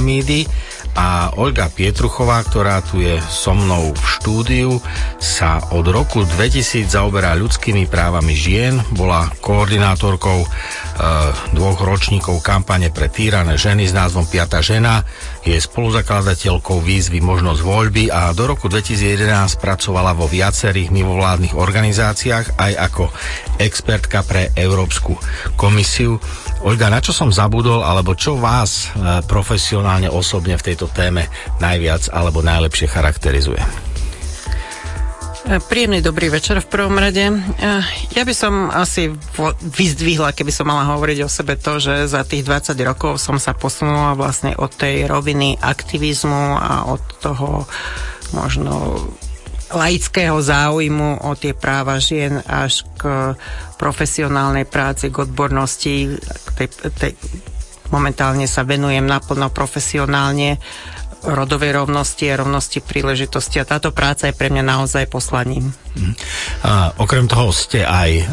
pyramídy a Olga Pietruchová, ktorá tu je so mnou v štúdiu, sa od roku 2000 zaoberá ľudskými právami žien, bola koordinátorkou dvoch ročníkov kampane pre týrané ženy s názvom Piata žena, je spoluzakladateľkou výzvy Možnosť voľby a do roku 2011 pracovala vo viacerých mimovládnych organizáciách aj ako expertka pre Európsku komisiu. Olga, na čo som zabudol, alebo čo vás e, profesionálne, osobne v tejto téme najviac alebo najlepšie charakterizuje? Príjemný dobrý večer v prvom rade. E, ja by som asi vyzdvihla, keby som mala hovoriť o sebe to, že za tých 20 rokov som sa posunula vlastne od tej roviny aktivizmu a od toho možno laického záujmu o tie práva žien až k profesionálnej práci, k odbornosti. Tej, tej, momentálne sa venujem naplno profesionálne rodovej rovnosti a rovnosti príležitosti a táto práca je pre mňa naozaj poslaním. Mm. A okrem toho ste aj e,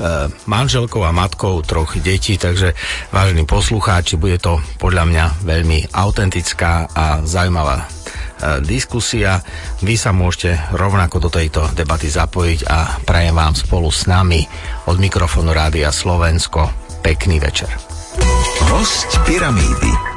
manželkou a matkou troch detí, takže vážení poslucháči, bude to podľa mňa veľmi autentická a zaujímavá E, diskusia. Vy sa môžete rovnako do tejto debaty zapojiť a prajem vám spolu s nami od mikrofónu Rádia Slovensko pekný večer. Host Pyramídy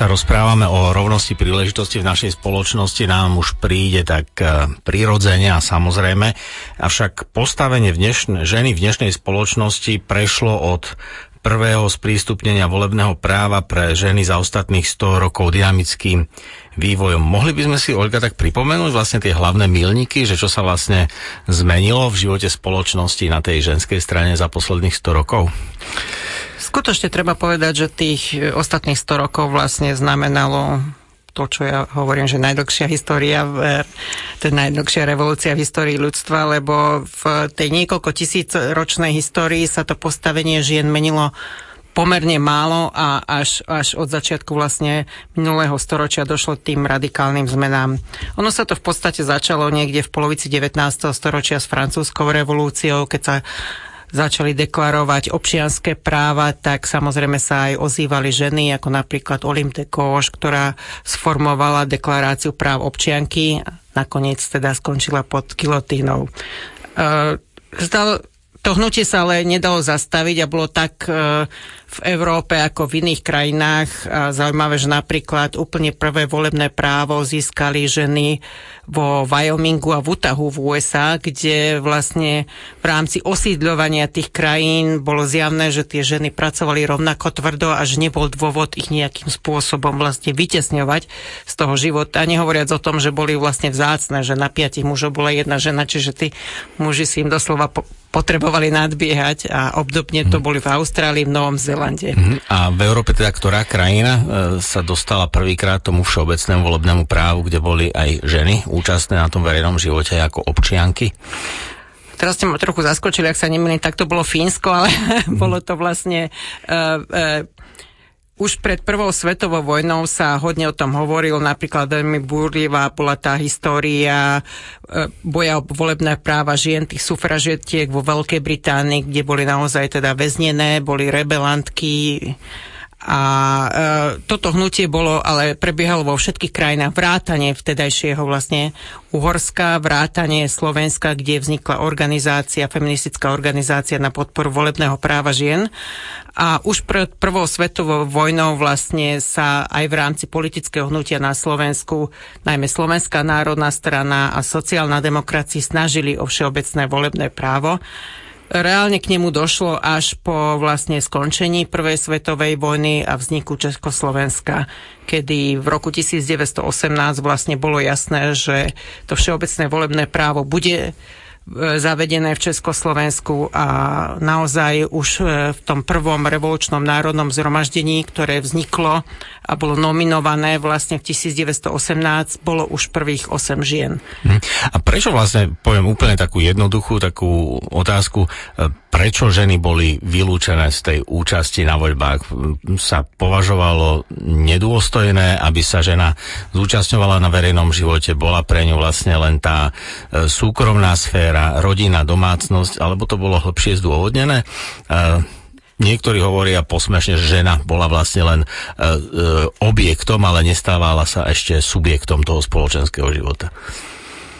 sa rozprávame o rovnosti príležitosti v našej spoločnosti, nám už príde tak e, prirodzene a samozrejme, avšak postavenie v dnešne, ženy v dnešnej spoločnosti prešlo od prvého sprístupnenia volebného práva pre ženy za ostatných 100 rokov dynamickým vývojom. Mohli by sme si, Olga, tak pripomenúť vlastne tie hlavné milníky, že čo sa vlastne zmenilo v živote spoločnosti na tej ženskej strane za posledných 100 rokov? Skutočne treba povedať, že tých e, ostatných 100 rokov vlastne znamenalo to, čo ja hovorím, že najdlhšia história, to je najdlhšia revolúcia v histórii ľudstva, lebo v tej niekoľko tisíc ročnej histórii sa to postavenie žien menilo pomerne málo a až, až od začiatku vlastne minulého storočia došlo tým radikálnym zmenám. Ono sa to v podstate začalo niekde v polovici 19. storočia s francúzskou revolúciou, keď sa začali deklarovať občianské práva, tak samozrejme sa aj ozývali ženy, ako napríklad Olympe Koš, ktorá sformovala deklaráciu práv občianky, nakoniec teda skončila pod kilotínou. Uh, zdal, to hnutie sa ale nedalo zastaviť a bolo tak uh, v Európe ako v iných krajinách. A zaujímavé, že napríklad úplne prvé volebné právo získali ženy vo Wyomingu a v Utahu v USA, kde vlastne v rámci osídľovania tých krajín bolo zjavné, že tie ženy pracovali rovnako tvrdo a že nebol dôvod ich nejakým spôsobom vlastne vytesňovať z toho života. Nehovoriac o tom, že boli vlastne vzácne, že na piatich mužov bola jedna žena, čiže tí muži si im doslova potrebovali nadbiehať a obdobne to mhm. boli v Austrálii, v Novom Zelande. Uh-huh. A v Európe teda ktorá krajina e, sa dostala prvýkrát tomu všeobecnému volebnému právu, kde boli aj ženy účastné na tom verejnom živote ako občianky? Teraz ste ma trochu zaskočili, ak sa nemýlim, tak to bolo Fínsko, ale bolo to vlastne uh, uh, už pred prvou svetovou vojnou sa hodne o tom hovoril, napríklad veľmi búrlivá bola tá história e, boja o volebné práva žien, tých sufražetiek vo Veľkej Británii, kde boli naozaj teda väznené, boli rebelantky, a e, toto hnutie bolo, ale prebiehalo vo všetkých krajinách vrátane vtedajšieho vlastne Uhorska, vrátanie Slovenska, kde vznikla organizácia, feministická organizácia na podporu volebného práva žien. A už pred prvou svetovou vojnou vlastne sa aj v rámci politického hnutia na Slovensku, najmä Slovenská národná strana a sociálna demokracia snažili o všeobecné volebné právo. Reálne k nemu došlo až po vlastne skončení Prvej svetovej vojny a vzniku Československa, kedy v roku 1918 vlastne bolo jasné, že to všeobecné volebné právo bude zavedené v Československu a naozaj už e, v tom prvom revolučnom národnom zhromaždení, ktoré vzniklo a bolo nominované vlastne v 1918, bolo už prvých 8 žien. Hm. A prečo vlastne, poviem úplne takú jednoduchú takú otázku, e, prečo ženy boli vylúčené z tej účasti na voľbách? Sa považovalo nedôstojné, aby sa žena zúčastňovala na verejnom živote, bola pre ňu vlastne len tá súkromná sféra, sféra, rodina, domácnosť, alebo to bolo hlbšie zdôvodnené? Niektorí hovoria posmešne, že žena bola vlastne len e, e, objektom, ale nestávala sa ešte subjektom toho spoločenského života.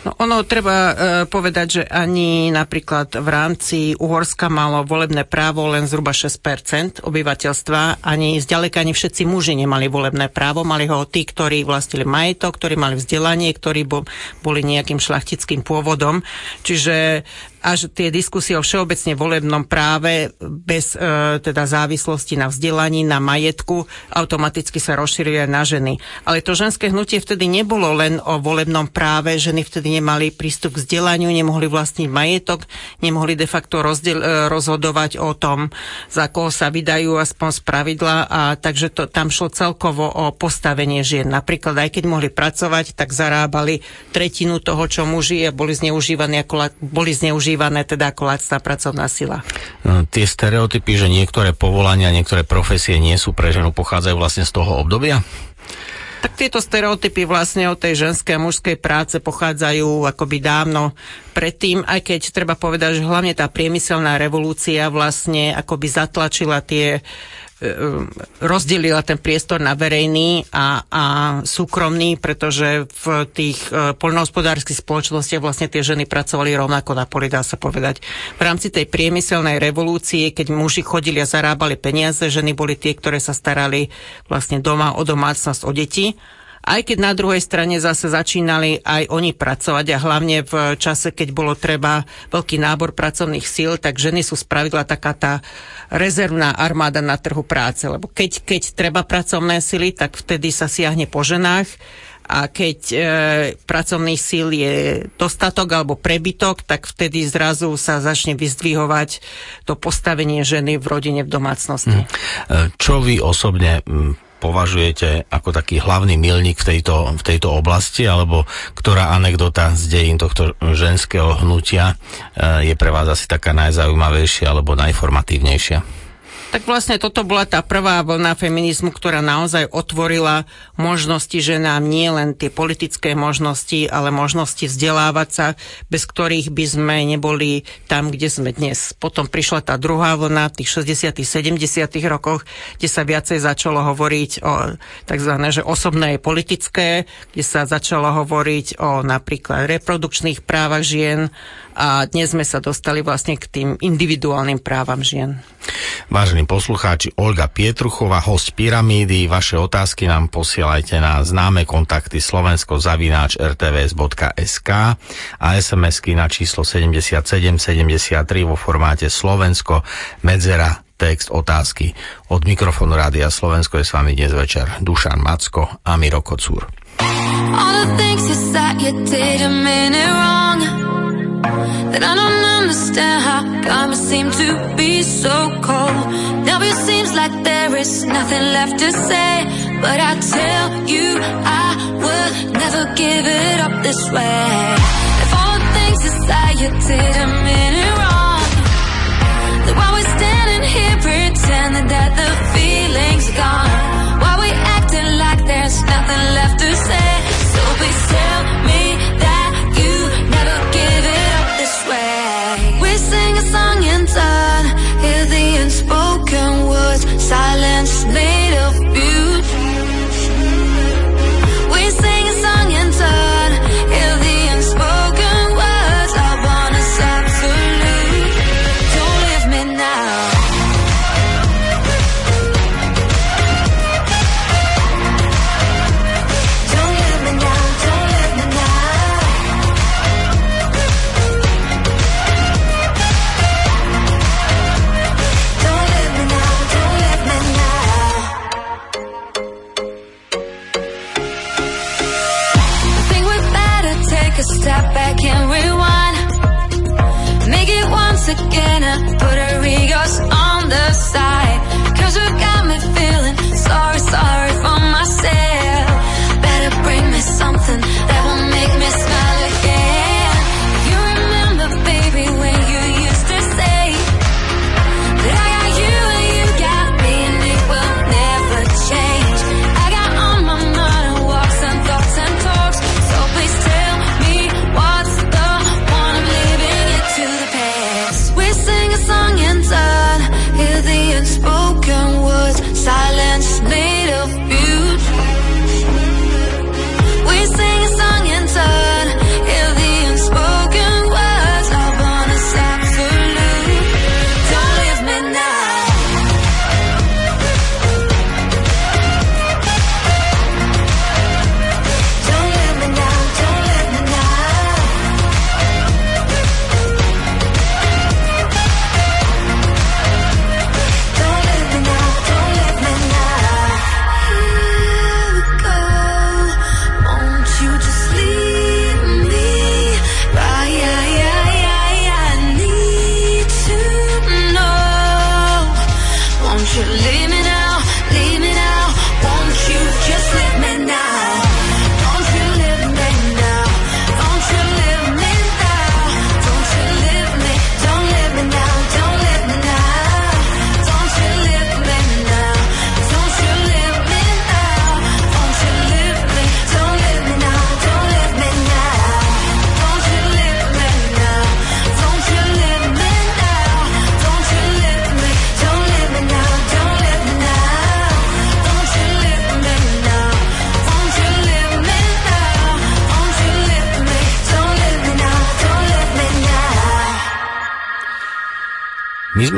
No ono treba e, povedať, že ani napríklad v rámci Uhorska malo volebné právo len zhruba 6% obyvateľstva, ani zďaleka ani všetci muži nemali volebné právo, mali ho tí, ktorí vlastnili majetok, ktorí mali vzdelanie, ktorí bo, boli nejakým šlachtickým pôvodom. Čiže až tie diskusie o všeobecne volebnom práve bez e, teda závislosti na vzdelaní, na majetku, automaticky sa aj na ženy. Ale to ženské hnutie vtedy nebolo len o volebnom práve, ženy vtedy nemali prístup k vzdelaniu, nemohli vlastniť majetok, nemohli de facto rozdiel, e, rozhodovať o tom, za koho sa vydajú aspoň z pravidla a takže to, tam šlo celkovo o postavenie žien. Napríklad aj keď mohli pracovať, tak zarábali tretinu toho, čo muži a boli zneužívaní ako, boli zneužívaní využívané teda ako lacná pracovná sila. No, tie stereotypy, že niektoré povolania, niektoré profesie nie sú pre ženu, pochádzajú vlastne z toho obdobia? Tak tieto stereotypy vlastne o tej ženskej a mužskej práce pochádzajú akoby dávno predtým, aj keď treba povedať, že hlavne tá priemyselná revolúcia vlastne akoby zatlačila tie rozdelila ten priestor na verejný a, a súkromný, pretože v tých e, poľnohospodárskych spoločnostiach vlastne tie ženy pracovali rovnako na poli, dá sa povedať. V rámci tej priemyselnej revolúcie, keď muži chodili a zarábali peniaze, ženy boli tie, ktoré sa starali vlastne doma o domácnosť, o deti aj keď na druhej strane zase začínali aj oni pracovať a hlavne v čase, keď bolo treba veľký nábor pracovných síl, tak ženy sú spravidla taká tá rezervná armáda na trhu práce, lebo keď, keď treba pracovné sily, tak vtedy sa siahne po ženách a keď e, pracovných síl je dostatok alebo prebytok, tak vtedy zrazu sa začne vyzdvihovať to postavenie ženy v rodine, v domácnosti. Hmm. Čo vy osobne považujete ako taký hlavný milník v tejto, v tejto oblasti, alebo ktorá anekdota z dejín tohto ženského hnutia e, je pre vás asi taká najzaujímavejšia alebo najformatívnejšia? Tak vlastne toto bola tá prvá vlna feminizmu, ktorá naozaj otvorila možnosti ženám, nie len tie politické možnosti, ale možnosti vzdelávať sa, bez ktorých by sme neboli tam, kde sme dnes. Potom prišla tá druhá vlna v tých 60 70 rokoch, kde sa viacej začalo hovoriť o tzv. Že osobné politické, kde sa začalo hovoriť o napríklad reprodukčných právach žien, a dnes sme sa dostali vlastne k tým individuálnym právam žien. Vážení poslucháči, Olga Pietruchová, host Pyramídy, vaše otázky nám posielajte na známe kontakty slovensko-rtvs.sk a SMS-ky na číslo 7773 vo formáte Slovensko medzera text otázky. Od mikrofónu Rádia Slovensko je s vami dnes večer Dušan Macko a Miro Kocúr. All the things you said you did a minute wrong that I don't understand how karma seemed to be so cold. Now it seems like there is nothing left to say, but I tell you I would never give it up this way. If all the things you did a minute wrong, then why we standing here pretending that the feeling's gone? Why we acting like there's nothing left to say?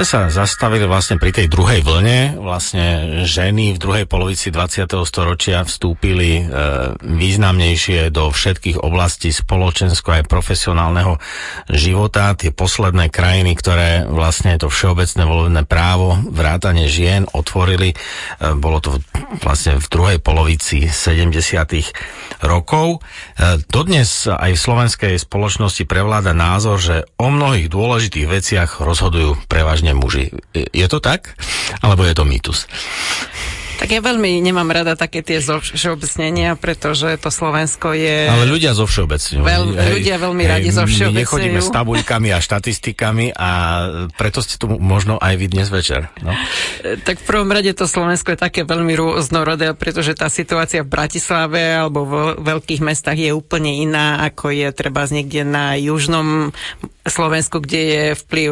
Sme sa zastavili vlastne pri tej druhej vlne, vlastne ženy v druhej polovici 20. storočia vstúpili e, významnejšie do všetkých oblastí spoločensko aj profesionálneho života. Tie posledné krajiny, ktoré vlastne to všeobecné volebné právo, vrátanie žien otvorili, e, bolo to vlastne v druhej polovici 70. rokov. E, dodnes aj v slovenskej spoločnosti prevláda názor, že o mnohých dôležitých veciach rozhodujú prevažne muži. Je to tak? Alebo je to mýtus? Tak ja veľmi nemám rada také tie všeobecnenia, pretože to Slovensko je... Ale ľudia zo všeobecňujú. Veľ, ľudia veľmi radi zo všeobecňujú. My nechodíme s tabuľkami a štatistikami a preto ste tu možno aj vy dnes večer. No? Tak v prvom rade to Slovensko je také veľmi rôznorodé, pretože tá situácia v Bratislave alebo v veľkých mestách je úplne iná, ako je treba niekde na južnom Slovensku, kde je vplyv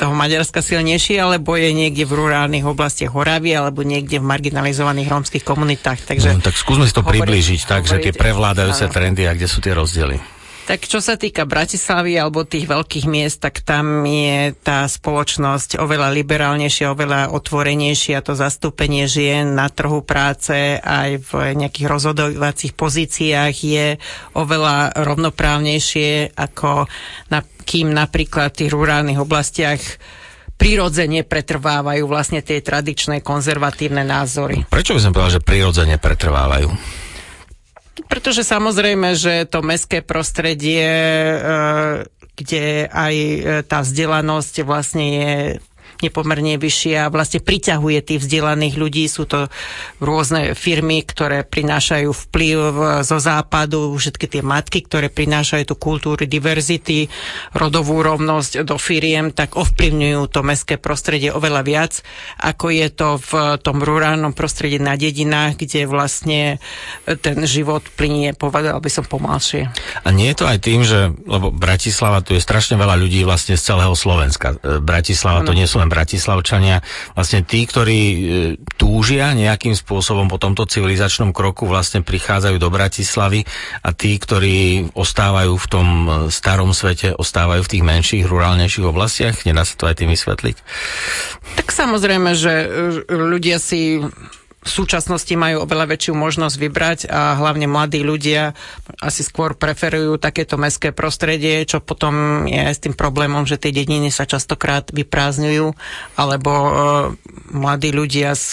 toho Maďarska silnejší, alebo je niekde v rurálnych oblastiach Horavy, alebo niekde v marginalizovaných rómskych komunitách. Takže no, tak skúsme si to hovoriť, priblížiť, takže tie prevládajúce áno. trendy a kde sú tie rozdiely. Tak čo sa týka Bratislavy alebo tých veľkých miest, tak tam je tá spoločnosť oveľa liberálnejšia, oveľa otvorenejšia. To zastúpenie žien na trhu práce aj v nejakých rozhodovacích pozíciách je oveľa rovnoprávnejšie ako na, kým napríklad v tých rurálnych oblastiach prirodzene pretrvávajú vlastne tie tradičné konzervatívne názory. Prečo by som povedal, že prirodzene pretrvávajú? Pretože samozrejme, že to mestské prostredie, e, kde aj e, tá vzdelanosť vlastne je nepomerne vyššie a vlastne priťahuje tých vzdelaných ľudí. Sú to rôzne firmy, ktoré prinášajú vplyv zo západu, všetky tie matky, ktoré prinášajú tú kultúru diverzity, rodovú rovnosť do firiem, tak ovplyvňujú to mestské prostredie oveľa viac, ako je to v tom rurálnom prostredí na dedinách, kde vlastne ten život plinie, povedal by som, pomalšie. A nie je to aj tým, že, lebo Bratislava, tu je strašne veľa ľudí vlastne z celého Slovenska. Bratislava ano. to nie sú len Bratislavčania, vlastne tí, ktorí e, túžia nejakým spôsobom po tomto civilizačnom kroku vlastne prichádzajú do Bratislavy a tí, ktorí ostávajú v tom e, starom svete, ostávajú v tých menších, rurálnejších oblastiach? Nedá sa to aj tým vysvetliť? Tak samozrejme, že e, ľudia si v súčasnosti majú oveľa väčšiu možnosť vybrať a hlavne mladí ľudia asi skôr preferujú takéto mestské prostredie, čo potom je s tým problémom, že tie dediny sa častokrát vyprázdňujú, alebo e, mladí ľudia s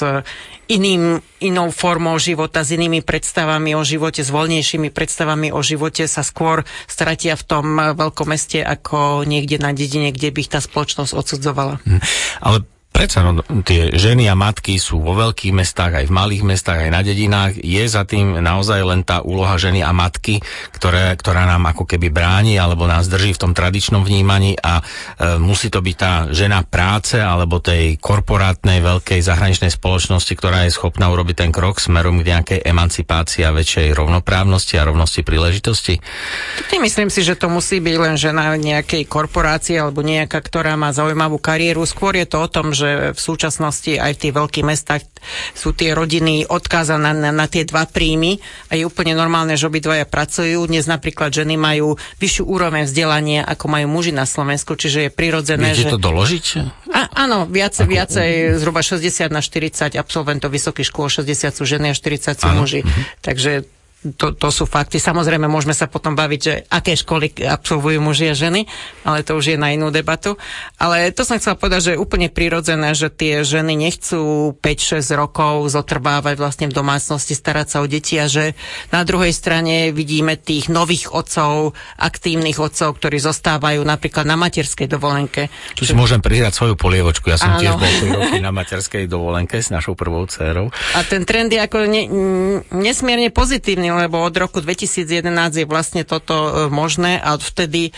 iným, inou formou života, s inými predstavami o živote, s voľnejšími predstavami o živote sa skôr stratia v tom veľkom meste ako niekde na dedine, kde by ich tá spoločnosť odsudzovala. Hm. Ale Predsa no, tie ženy a matky sú vo veľkých mestách, aj v malých mestách, aj na dedinách. Je za tým naozaj len tá úloha ženy a matky, ktoré, ktorá nám ako keby bráni alebo nás drží v tom tradičnom vnímaní a e, musí to byť tá žena práce alebo tej korporátnej veľkej zahraničnej spoločnosti, ktorá je schopná urobiť ten krok smerom k nejakej emancipácii a väčšej rovnoprávnosti a rovnosti príležitosti? Nemyslím si, že to musí byť len žena nejakej korporácie alebo nejaká, ktorá má zaujímavú kariéru. Skôr je to o tom, že že v súčasnosti aj v tých veľkých mestách sú tie rodiny odkázané na, na tie dva príjmy a je úplne normálne, že obidvaja pracujú. Dnes napríklad ženy majú vyššiu úroveň vzdelania, ako majú muži na Slovensku, čiže je prirodzené, Viete že... to doložiť? A, áno, viacej, ako... viacej, zhruba 60 na 40 absolventov vysokých škôl, 60 sú ženy a 40 sú muži. Mhm. Takže to, to sú fakty. Samozrejme, môžeme sa potom baviť, že aké školy absolvujú muži a ženy, ale to už je na inú debatu. Ale to som chcela povedať, že je úplne prirodzené, že tie ženy nechcú 5-6 rokov zotrvávať vlastne v domácnosti, starať sa o deti a že na druhej strane vidíme tých nových otcov, aktívnych otcov, ktorí zostávajú napríklad na materskej dovolenke. Tu si môžem prihrať svoju polievočku. Ja som Áno. tiež bol roky na materskej dovolenke s našou prvou dcerou. A ten trend je ako ne, nesmierne pozitívny lebo od roku 2011 je vlastne toto e, možné a vtedy e,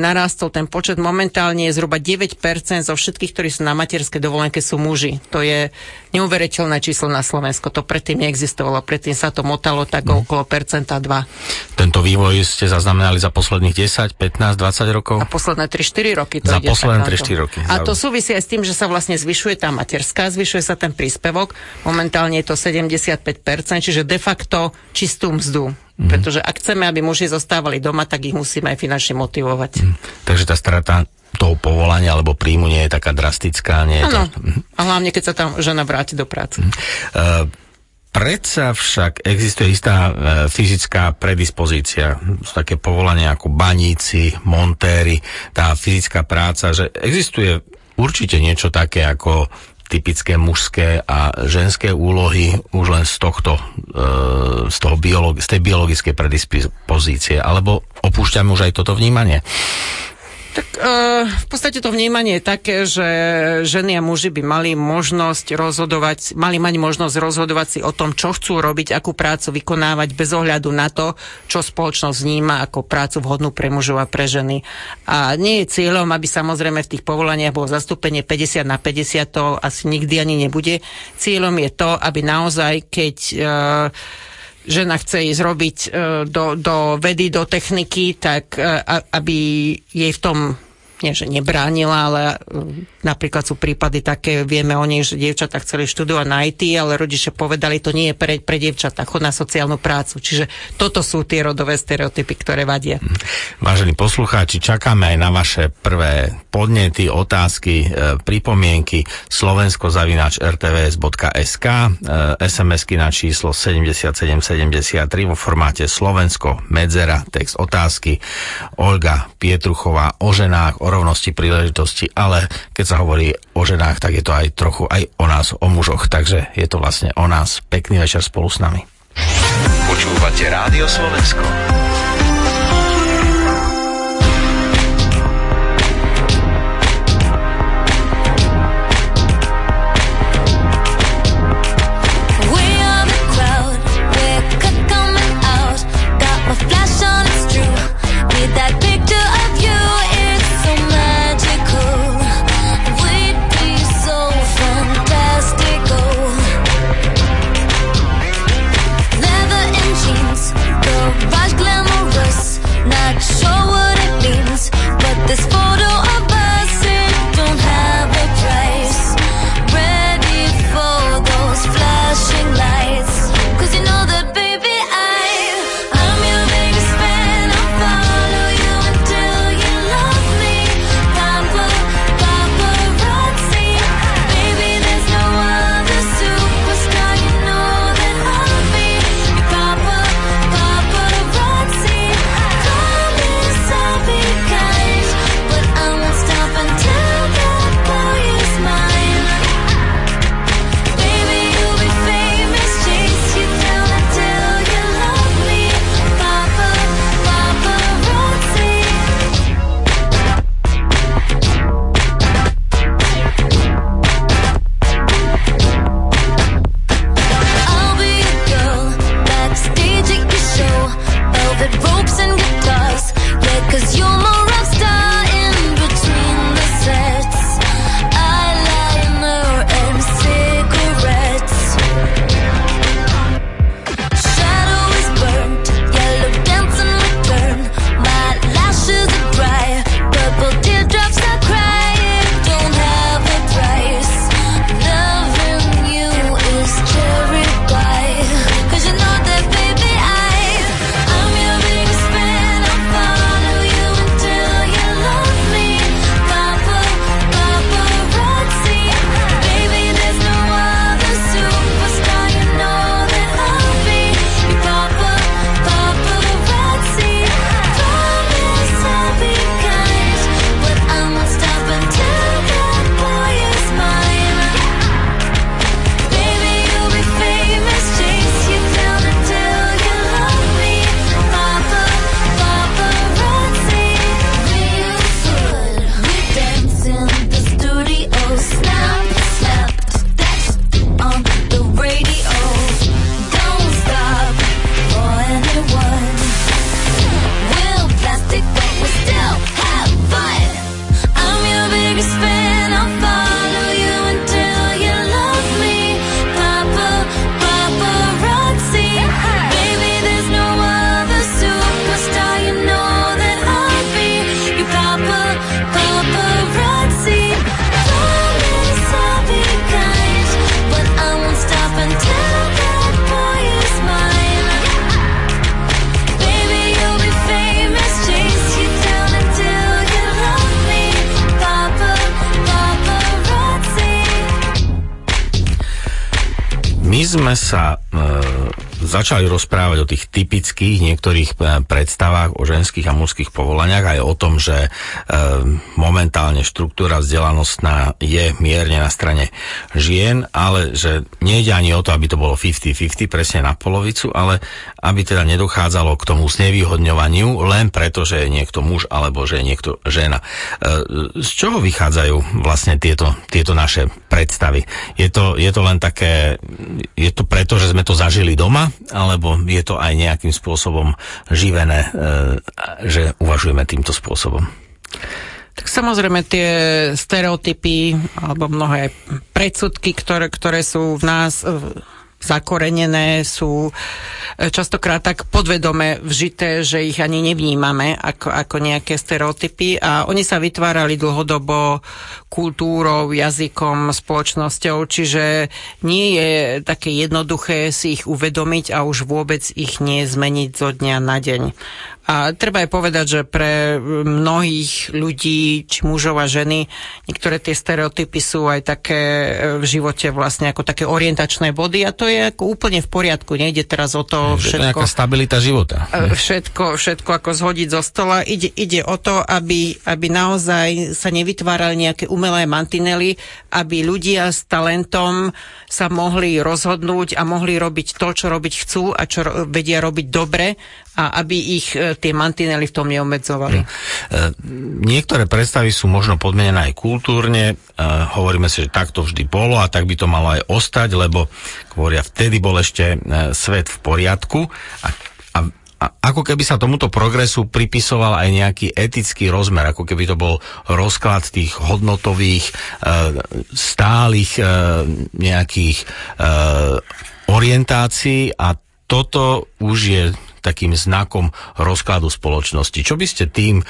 narastol ten počet. Momentálne je zhruba 9% zo všetkých, ktorí sú na materskej dovolenke, sú muži. To je neuveriteľné číslo na Slovensko. To predtým neexistovalo. Predtým sa to motalo tak mm. okolo percenta 2. Tento vývoj ste zaznamenali za posledných 10, 15, 20 rokov? A posledné 3-4 roky. To za posledné 3-4 roky. A to súvisí aj s tým, že sa vlastne zvyšuje tá materská, zvyšuje sa ten príspevok. Momentálne je to 75%, čiže de facto či čistú mzdu. Mm. Pretože ak chceme, aby muži zostávali doma, tak ich musíme aj finančne motivovať. Mm. Takže tá strata toho povolania alebo príjmu nie je taká drastická. Nie je ano, to... a hlavne keď sa tam žena vráti do práce. Uh, Predsa však existuje istá e, fyzická predispozícia. Sú také povolania ako baníci, montéry, tá fyzická práca, že existuje určite niečo také ako typické mužské a ženské úlohy už len z tohto, e, z, toho biolog- z tej biologickej predispozície, alebo opúšťame už aj toto vnímanie? Tak e, v podstate to vnímanie je také, že ženy a muži by mali možnosť rozhodovať, mali mať možnosť rozhodovať si o tom, čo chcú robiť, akú prácu vykonávať bez ohľadu na to, čo spoločnosť vníma ako prácu vhodnú pre mužov a pre ženy. A nie je cieľom, aby samozrejme v tých povolaniach bolo zastúpenie 50 na 50, to asi nikdy ani nebude. Cieľom je to, aby naozaj, keď e, žena chce ísť robiť e, do, do vedy, do techniky, tak e, aby jej v tom nie, že nebránila, ale e, napríklad sú prípady také, vieme o nich, že dievčatá chceli študovať na IT, ale rodičia povedali, to nie je pre, pre dievčatá, chod na sociálnu prácu. Čiže toto sú tie rodové stereotypy, ktoré vadia. Vážení poslucháči, čakáme aj na vaše prvé podnety, otázky, e, pripomienky slovensko-rtvs.sk e, SMS-ky na číslo 7773 vo formáte Slovensko, medzera, text otázky Olga Pietruchová o ženách, rovnosti príležitosti, ale keď sa hovorí o ženách, tak je to aj trochu aj o nás, o mužoch, takže je to vlastne o nás. Pekný večer spolu s nami. Počúvate Rádio Slovensko. My sme sa e, začali rozprávať o tých typických niektorých eh, predstavách o ženských a mužských povolaniach aj o tom, že e, momentálne štruktúra vzdelanostná je mierne na strane žien, ale že nejde ani o to, aby to bolo 50-50, presne na polovicu, ale aby teda nedochádzalo k tomu znevýhodňovaniu len preto, že je niekto muž alebo že je niekto žena. E, z čoho vychádzajú vlastne tieto, tieto naše predstavy? Je to, je to len také, je to preto, že sme to zažili doma, alebo je to aj nejakým spôsobom živené, e, že uvažujeme týmto spôsobom? Tak samozrejme tie stereotypy alebo mnohé predsudky, ktoré, ktoré sú v nás zakorenené, sú e, častokrát tak podvedome vžité, že ich ani nevnímame ako, ako nejaké stereotypy a oni sa vytvárali dlhodobo kultúrou, jazykom, spoločnosťou, čiže nie je také jednoduché si ich uvedomiť a už vôbec ich nie zmeniť zo dňa na deň. A treba aj povedať, že pre mnohých ľudí, či mužov a ženy, niektoré tie stereotypy sú aj také e, v živote vlastne ako také orientačné body a to je ako úplne v poriadku. Nejde teraz o to všetko... To je nejaká stabilita života. E, všetko, všetko ako zhodiť zo stola. Ide, ide o to, aby, aby naozaj sa nevytvárali nejaké umelé mantinely, aby ľudia s talentom sa mohli rozhodnúť a mohli robiť to, čo robiť chcú a čo vedia robiť dobre a aby ich e, tie mantinely v tom neobmedzovali. Hmm. Niektoré predstavy sú možno podmenené aj kultúrne. E, hovoríme si, že takto vždy bolo a tak by to malo aj ostať, lebo hovoria, vtedy bol ešte svet v poriadku a, a a ako keby sa tomuto progresu pripisoval aj nejaký etický rozmer, ako keby to bol rozklad tých hodnotových, stálych nejakých orientácií a toto už je takým znakom rozkladu spoločnosti. Čo by ste tým e,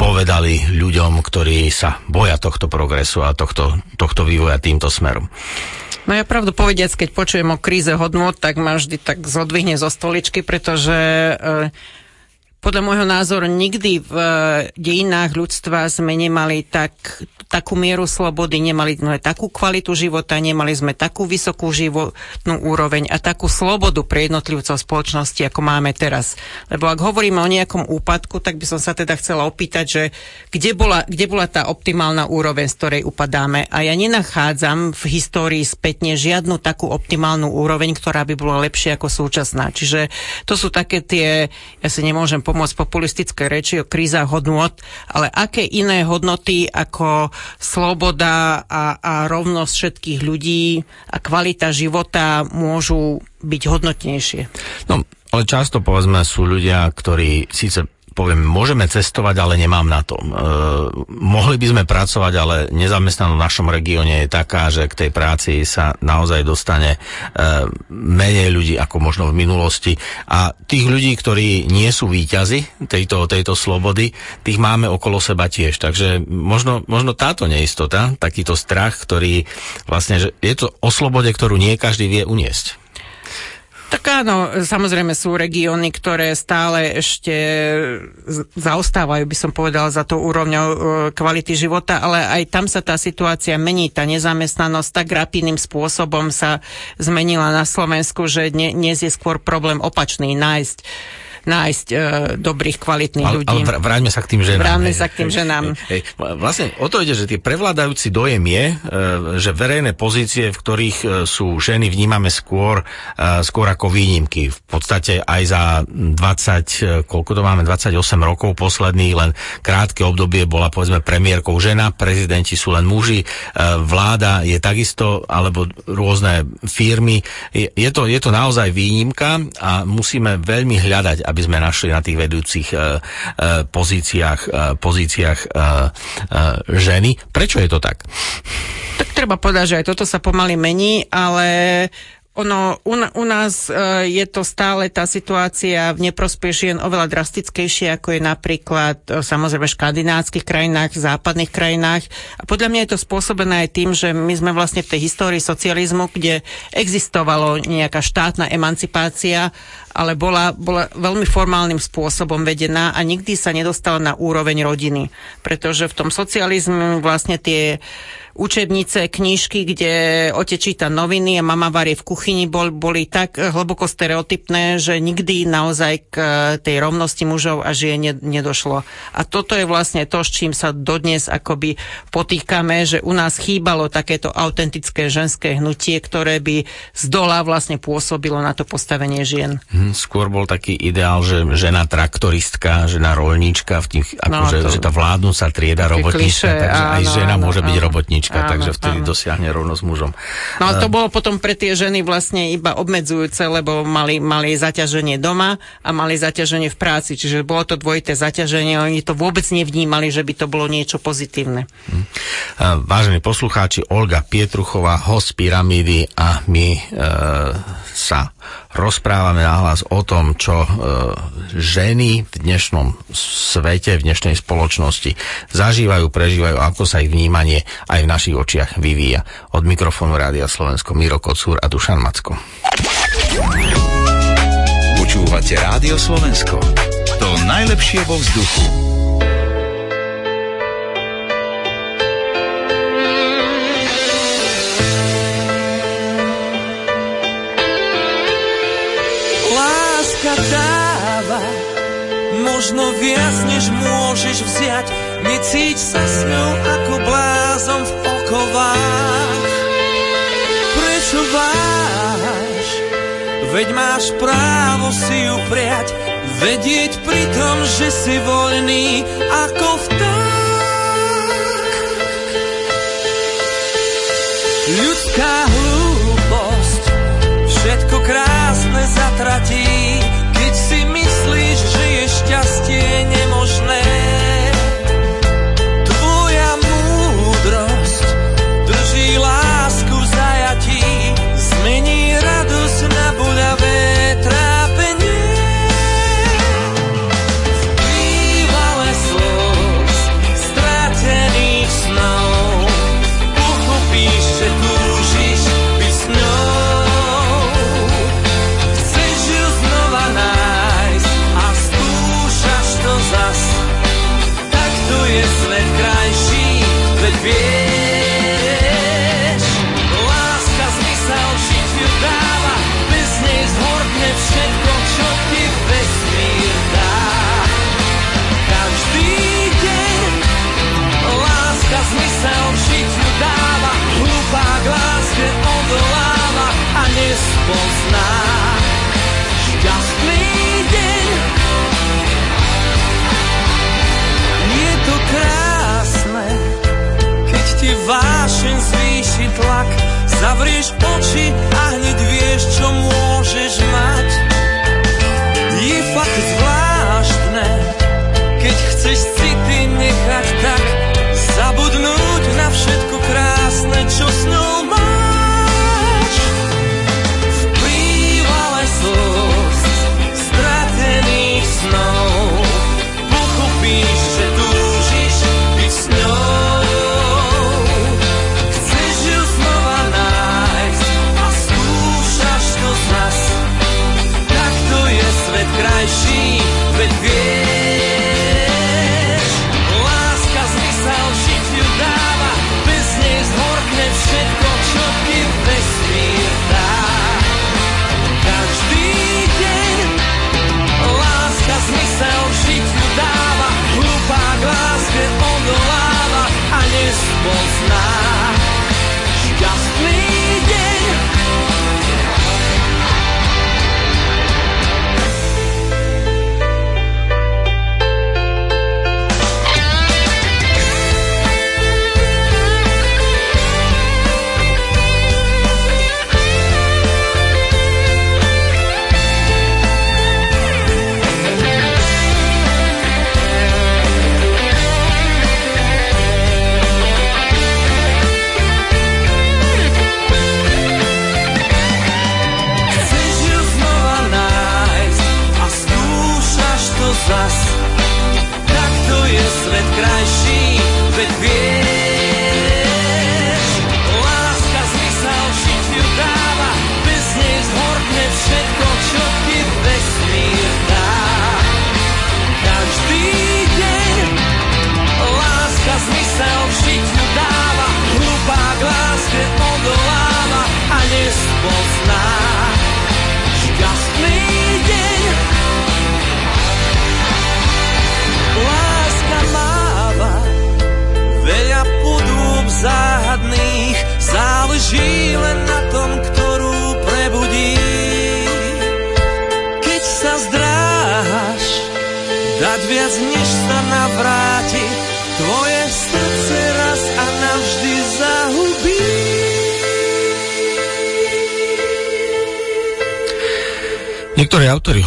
povedali ľuďom, ktorí sa boja tohto progresu a tohto, tohto vývoja týmto smerom? No ja pravdu povediac, keď počujem o kríze hodnot, tak ma vždy tak zodvihne zo stoličky, pretože e, podľa môjho názoru nikdy v e, dejinách ľudstva sme nemali tak, takú mieru slobody, nemali sme takú kvalitu života, nemali sme takú vysokú životnú úroveň a takú slobodu pre jednotlivcov spoločnosti, ako máme teraz. Lebo ak hovoríme o nejakom úpadku, tak by som sa teda chcela opýtať, že kde bola, kde bola tá optimálna úroveň, z ktorej upadáme. A ja nenachádzam v histórii spätne žiadnu takú optimálnu úroveň, ktorá by bola lepšia ako súčasná. Čiže to sú také tie, ja si nemôžem pomôcť populistické reči o krízach hodnot, ale aké iné hodnoty ako sloboda a, a rovnosť všetkých ľudí a kvalita života môžu byť hodnotnejšie? No, ale často povedzme sú ľudia, ktorí síce poviem, môžeme cestovať, ale nemám na to. E, mohli by sme pracovať, ale nezamestnanosť v našom regióne je taká, že k tej práci sa naozaj dostane e, menej ľudí ako možno v minulosti. A tých ľudí, ktorí nie sú výťazi tejto, tejto slobody, tých máme okolo seba tiež. Takže možno, možno táto neistota, takýto strach, ktorý vlastne, že je to o slobode, ktorú nie každý vie uniesť. Tak áno, samozrejme sú regióny, ktoré stále ešte zaostávajú, by som povedala, za to úrovňou e, kvality života, ale aj tam sa tá situácia mení. Tá nezamestnanosť tak rapidným spôsobom sa zmenila na Slovensku, že dnes je skôr problém opačný, nájsť nájsť e, dobrých, kvalitných ale, ľudí. Ale vráťme sa k tým ženám. Vráťme sa k tým ženám. Hej, hej. Vlastne o to ide, že tie prevládajúci dojem je, e, že verejné pozície, v ktorých e, sú ženy, vnímame skôr, e, skôr ako výnimky. V podstate aj za 20, koľko to máme, 28 rokov posledných, len krátke obdobie bola povedzme premiérkou žena, prezidenti sú len muži, vláda je takisto, alebo rôzne firmy. Je to, je to naozaj výnimka a musíme veľmi hľadať, aby sme našli na tých vedúcich uh, uh, pozíciách, uh, pozíciách ženy. Prečo je to tak? Tak treba povedať, že aj toto sa pomaly mení, ale ono, u, u nás uh, je to stále tá situácia v neprospech žien oveľa drastickejšie, ako je napríklad uh, samozrejme v škandinávskych krajinách, v západných krajinách. A podľa mňa je to spôsobené aj tým, že my sme vlastne v tej histórii socializmu, kde existovalo nejaká štátna emancipácia, ale bola, bola veľmi formálnym spôsobom vedená a nikdy sa nedostala na úroveň rodiny. Pretože v tom socializmu vlastne tie učebnice, knižky, kde otec číta noviny a mama varí v kuchyni, bol, boli tak hlboko stereotypné, že nikdy naozaj k tej rovnosti mužov a žien nedošlo. A toto je vlastne to, s čím sa dodnes akoby potýkame, že u nás chýbalo takéto autentické ženské hnutie, ktoré by z dola vlastne pôsobilo na to postavenie žien. Hmm, skôr bol taký ideál, že žena traktoristka, žena rolníčka, v tých, no, akože, to... že tá vládnúca trieda robotníčka, takže áno, aj žena áno, môže áno. byť robotníčka áno, takže vtedy áno. dosiahne rovnosť mužom. No a to bolo potom pre tie ženy vlastne iba obmedzujúce, lebo mali, mali zaťaženie doma a mali zaťaženie v práci, čiže bolo to dvojité zaťaženie, oni to vôbec nevnímali, že by to bolo niečo pozitívne. Hm. Vážení poslucháči, Olga Pietruchová, host Pyramídy a my e, sa rozprávame nahlas o tom, čo e, ženy v dnešnom svete, v dnešnej spoločnosti zažívajú, prežívajú, ako sa ich vnímanie aj v našich očiach vyvíja. Od mikrofónu Rádia Slovensko Miro Kocúr a Dušan Macko. Počúvate Rádio Slovensko. To najlepšie vo vzduchu. Dáva. Možno viac, než môžeš vziať. Necíť sa s ňou ako blázon v okovách. Prečo váš? Veď máš právo si ju prijať Vedieť pri tom, že si voľný ako vták. Ľudská hlúposť. Všetko krásne zatratí šťastie nemožné. Nespozná. Šťastný deň je to krásne, keď ti vášeň zvýši tlak, zavrieš oči a hneď vieš, čo môžeš mať. symbols now.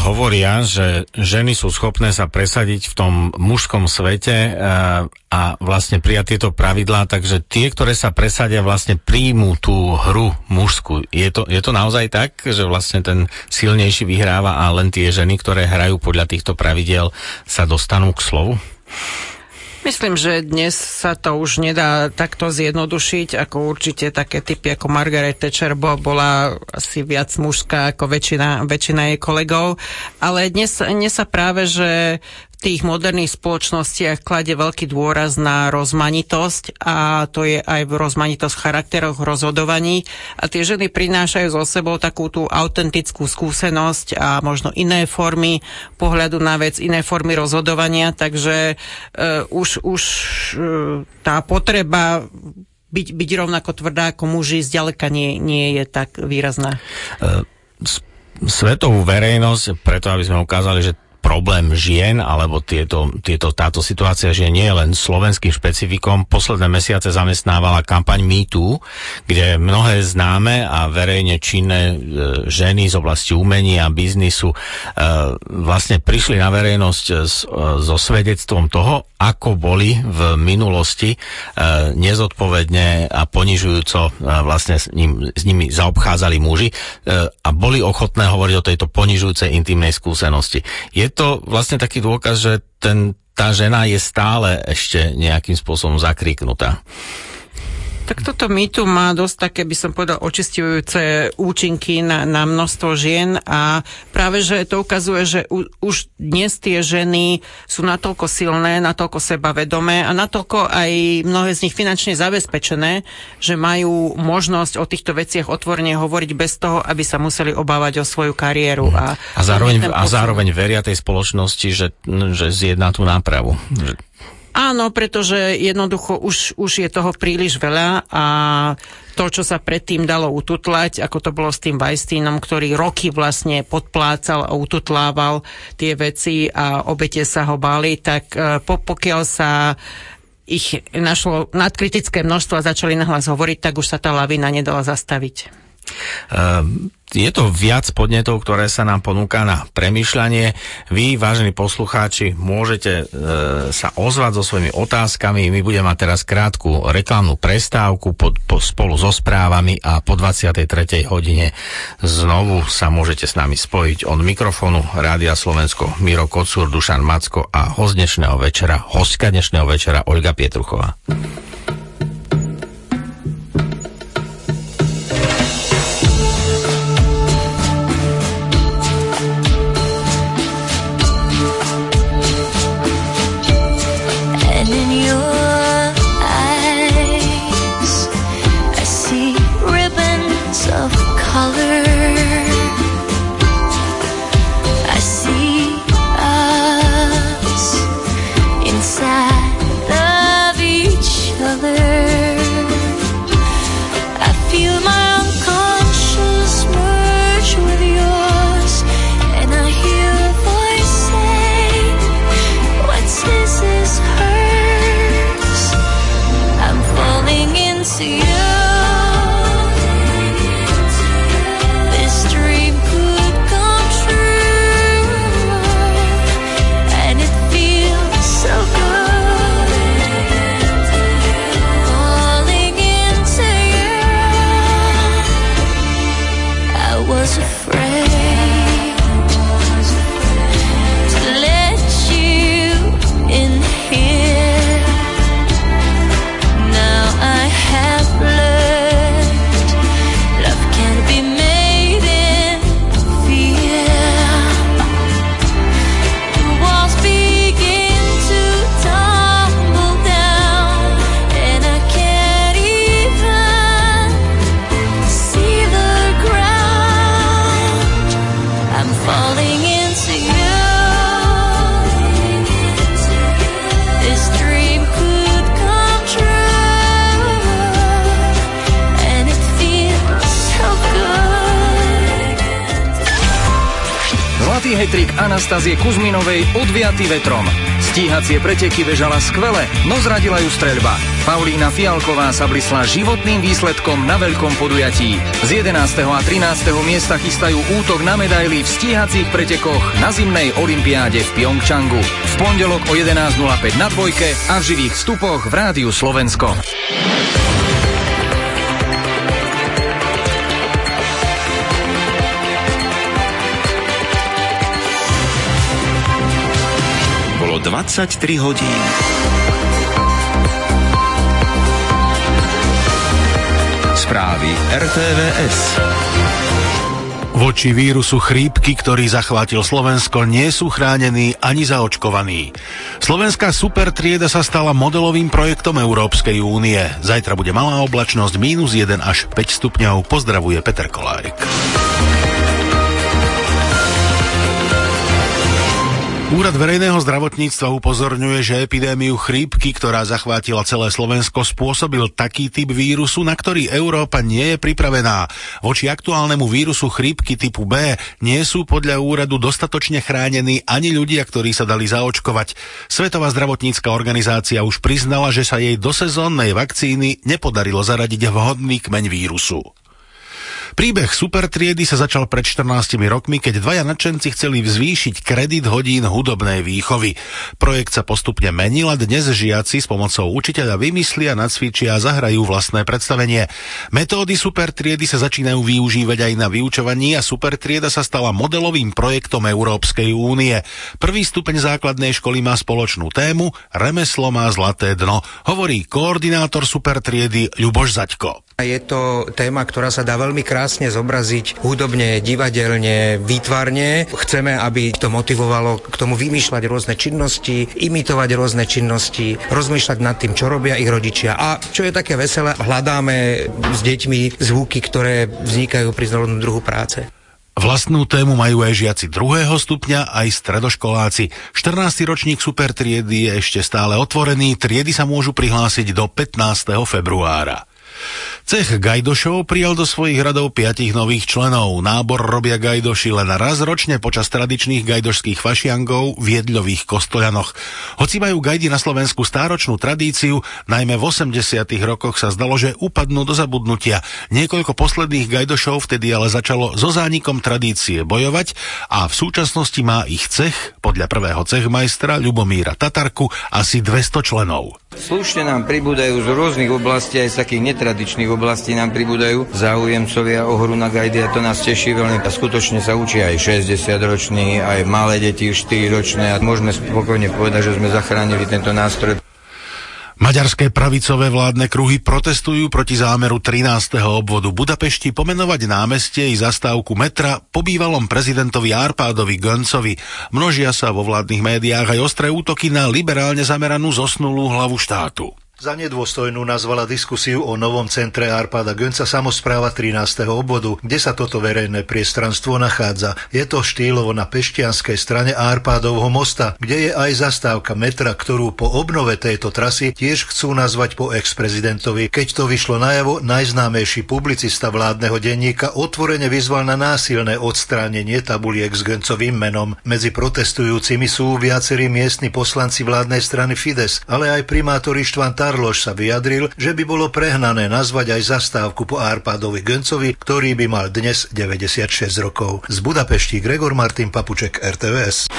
Hovoria, že ženy sú schopné sa presadiť v tom mužskom svete a, eh, a vlastne prijať tieto pravidlá, takže tie, ktoré sa presadia, vlastne príjmú tú hru mužskú. Je to, je to naozaj tak, že vlastne ten silnejší vyhráva a len tie ženy, ktoré hrajú podľa týchto pravidel, sa dostanú k slovu? Myslím, že dnes sa to už nedá takto zjednodušiť, ako určite také typy ako Margaret Thatcher bola asi viac mužská ako väčšina, väčšina jej kolegov, ale dnes, dnes sa práve, že tých moderných spoločnostiach klade veľký dôraz na rozmanitosť a to je aj v rozmanitosť charakteroch rozhodovaní a tie ženy prinášajú so sebou takú tú autentickú skúsenosť a možno iné formy pohľadu na vec, iné formy rozhodovania, takže uh, už, už uh, tá potreba byť, byť rovnako tvrdá ako muži zďaleka nie, nie je tak výrazná. Uh, svetovú verejnosť, preto aby sme ukázali, že problém žien, alebo tieto, tieto, táto situácia žien nie je len slovenským špecifikom. Posledné mesiace zamestnávala kampaň MeToo, kde mnohé známe a verejne činné e, ženy z oblasti umenia biznisu e, vlastne prišli na verejnosť e, so svedectvom toho, ako boli v minulosti nezodpovedne a ponižujúco vlastne s, ním, s nimi zaobchádzali muži a boli ochotné hovoriť o tejto ponižujúcej intimnej skúsenosti. Je to vlastne taký dôkaz, že ten, tá žena je stále ešte nejakým spôsobom zakriknutá. Tak toto mýtu má dosť také, by som povedal, očistujúce účinky na, na množstvo žien a práve, že to ukazuje, že u, už dnes tie ženy sú natoľko silné, natoľko sebavedomé a natoľko aj mnohé z nich finančne zabezpečené, že majú možnosť o týchto veciach otvorene hovoriť bez toho, aby sa museli obávať o svoju kariéru. A, a, zároveň, a zároveň veria tej spoločnosti, že, že zjedná tú nápravu. Áno, pretože jednoducho už, už je toho príliš veľa a to, čo sa predtým dalo ututlať, ako to bolo s tým Weinsteinom, ktorý roky vlastne podplácal a ututlával tie veci a obete sa ho báli, tak e, po, pokiaľ sa ich našlo nadkritické množstvo a začali nahlas hovoriť, tak už sa tá lavina nedala zastaviť. Um, je to viac podnetov, ktoré sa nám ponúka na premyšľanie. Vy, vážení poslucháči, môžete e, sa ozvať so svojimi otázkami. My budeme mať teraz krátku reklamnú prestávku pod, po, spolu so správami a po 23. hodine znovu sa môžete s nami spojiť od mikrofónu Rádia Slovensko Miro Kocúr, Dušan Macko a host dnešného večera, hostka dnešného večera Olga Pietruchová. Anastazie Kuzminovej odviatý vetrom. Stíhacie preteky bežala skvele, no zradila ju streľba. Paulína Fialková sa blisla životným výsledkom na veľkom podujatí. Z 11. a 13. miesta chystajú útok na medaily v stíhacích pretekoch na zimnej olympiáde v Pyeongchangu. V pondelok o 11.05 na dvojke a v živých vstupoch v Rádiu Slovensko. 23 hodín. Správy RTVS. Voči vírusu chrípky, ktorý zachvátil Slovensko, nie sú chránení ani zaočkovaní. Slovenská supertrieda sa stala modelovým projektom Európskej únie. Zajtra bude malá oblačnosť minus 1 až 5 stupňov. Pozdravuje Peter Kolárik. Úrad verejného zdravotníctva upozorňuje, že epidémiu chrípky, ktorá zachvátila celé Slovensko, spôsobil taký typ vírusu, na ktorý Európa nie je pripravená. Voči aktuálnemu vírusu chrípky typu B nie sú podľa úradu dostatočne chránení ani ľudia, ktorí sa dali zaočkovať. Svetová zdravotnícka organizácia už priznala, že sa jej do sezónnej vakcíny nepodarilo zaradiť vhodný kmeň vírusu. Príbeh supertriedy sa začal pred 14 rokmi, keď dvaja nadšenci chceli zvýšiť kredit hodín hudobnej výchovy. Projekt sa postupne menil a dnes žiaci s pomocou učiteľa vymyslia, nacvičia a zahrajú vlastné predstavenie. Metódy supertriedy sa začínajú využívať aj na vyučovaní a supertrieda sa stala modelovým projektom Európskej únie. Prvý stupeň základnej školy má spoločnú tému Remeslo má zlaté dno, hovorí koordinátor supertriedy Ľuboš Zaďko. Je to téma, ktorá sa dá veľmi krásne zobraziť hudobne, divadelne, výtvarne. Chceme, aby to motivovalo k tomu vymýšľať rôzne činnosti, imitovať rôzne činnosti, rozmýšľať nad tým, čo robia ich rodičia. A čo je také veselé, hľadáme s deťmi zvuky, ktoré vznikajú pri znovu druhu práce. Vlastnú tému majú aj žiaci druhého stupňa, aj stredoškoláci. 14. ročník supertriedy je ešte stále otvorený, triedy sa môžu prihlásiť do 15. februára. Cech Gajdošov prijal do svojich radov piatich nových členov. Nábor robia Gajdoši len raz ročne počas tradičných gajdošských fašiangov v jedľových kostolianoch. Hoci majú Gajdi na Slovensku stáročnú tradíciu, najmä v 80 rokoch sa zdalo, že upadnú do zabudnutia. Niekoľko posledných Gajdošov vtedy ale začalo so zánikom tradície bojovať a v súčasnosti má ich cech, podľa prvého cechmajstra Ľubomíra Tatarku, asi 200 členov. Slušne nám pribúdajú z rôznych oblastí, aj z takých netradičných oblastí nám pribúdajú záujemcovia o hru na gajdy a to nás teší veľmi. A skutočne sa učí aj 60-roční, aj malé deti 4-ročné a môžeme spokojne povedať, že sme zachránili tento nástroj. Maďarské pravicové vládne kruhy protestujú proti zámeru 13. obvodu Budapešti pomenovať námestie i zastávku metra po bývalom prezidentovi Arpádovi Göncovi. Množia sa vo vládnych médiách aj ostré útoky na liberálne zameranú zosnulú hlavu štátu. Za nedôstojnú nazvala diskusiu o novom centre Arpada Gönca samozpráva 13. obvodu, kde sa toto verejné priestranstvo nachádza. Je to štýlovo na peštianskej strane Arpádovho mosta, kde je aj zastávka metra, ktorú po obnove tejto trasy tiež chcú nazvať po ex-prezidentovi. Keď to vyšlo najavo, najznámejší publicista vládneho denníka otvorene vyzval na násilné odstránenie tabuliek s Göncovým menom. Medzi protestujúcimi sú viacerí miestni poslanci vládnej strany Fides, ale aj primátori Štvan Tarloš sa vyjadril, že by bolo prehnané nazvať aj zastávku po Arpádovi Göncovi, ktorý by mal dnes 96 rokov. Z Budapešti Gregor Martin Papuček, RTVS.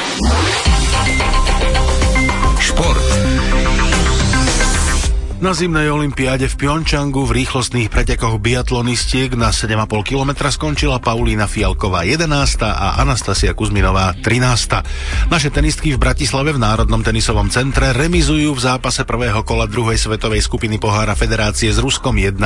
Šport. Na zimnej olympiáde v Pjončangu v rýchlostných pretekoch biatlonistiek na 7,5 km skončila Paulína Fialková 11. a Anastasia Kuzminová 13. Naše tenistky v Bratislave v Národnom tenisovom centre remizujú v zápase prvého kola druhej svetovej skupiny pohára Federácie s Ruskom 1-1.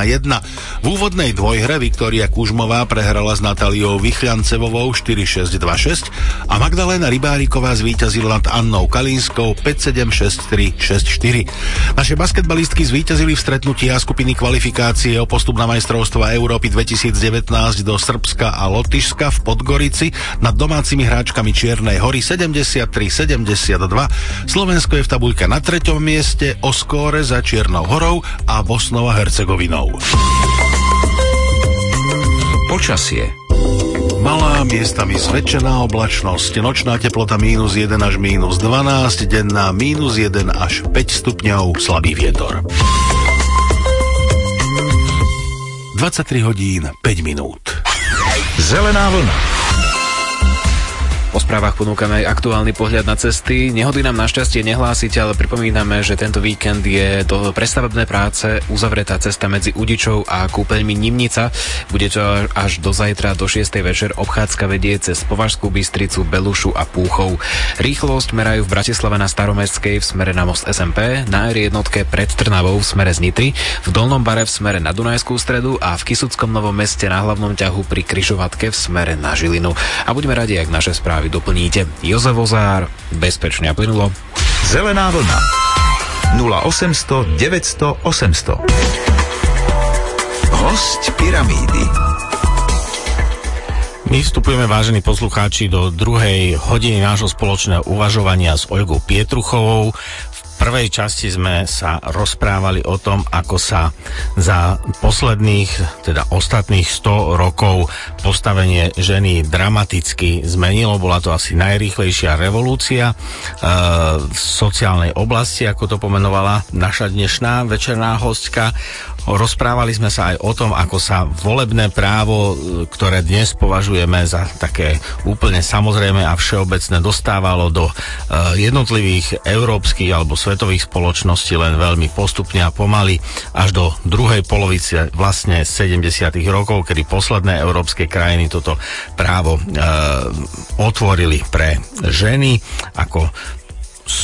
V úvodnej dvojhre Viktória Kužmová prehrala s Natáliou Vychľancevovou 4-6-2-6 a Magdaléna Rybáriková zvíťazila nad Annou Kalínskou 5-7, 6-3, 6-4. Naše basketbalistky Slováky zvíťazili v stretnutí A skupiny kvalifikácie o postup na majstrovstva Európy 2019 do Srbska a Lotyšska v Podgorici nad domácimi hráčkami Čiernej hory 73-72. Slovensko je v tabuľke na treťom mieste o skóre za Čiernou horou a Bosnou a Hercegovinou. Počasie. Malá miestami zväčšená oblačnosť, nočná teplota mínus 1 až mínus 12, denná mínus 1 až 5 stupňov, slabý vietor. 23 hodín 5 minút. Zelená vlna. Po správach ponúkame aj aktuálny pohľad na cesty. Nehody nám našťastie nehlásite, ale pripomíname, že tento víkend je to prestavebné práce uzavretá cesta medzi Udičou a kúpeľmi Nimnica. Bude to až do zajtra do 6. večer. Obchádzka vedie cez Považskú Bystricu, Belušu a Púchov. Rýchlosť merajú v Bratislave na Staromestskej v smere na most SMP, na R jednotke pred Trnavou v smere z Nitry, v Dolnom bare v smere na Dunajskú stredu a v Kisuckom Novom meste na hlavnom ťahu pri Kryžovatke v smere na Žilinu. A buďme radi, ak naše správy správy doplníte. Jozef Ozár, bezpečne a plynulo. Zelená vlna 0800 900 800 Host Pyramídy my vstupujeme, vážení poslucháči, do druhej hodiny nášho spoločného uvažovania s Olgou Pietruchovou prvej časti sme sa rozprávali o tom, ako sa za posledných, teda ostatných 100 rokov postavenie ženy dramaticky zmenilo. Bola to asi najrýchlejšia revolúcia e, v sociálnej oblasti, ako to pomenovala naša dnešná večerná hostka. Rozprávali sme sa aj o tom, ako sa volebné právo, ktoré dnes považujeme za také úplne samozrejme a všeobecné, dostávalo do e, jednotlivých európskych alebo svetových spoločností len veľmi postupne a pomaly až do druhej polovice vlastne 70. rokov, kedy posledné európske krajiny toto právo e, otvorili pre ženy ako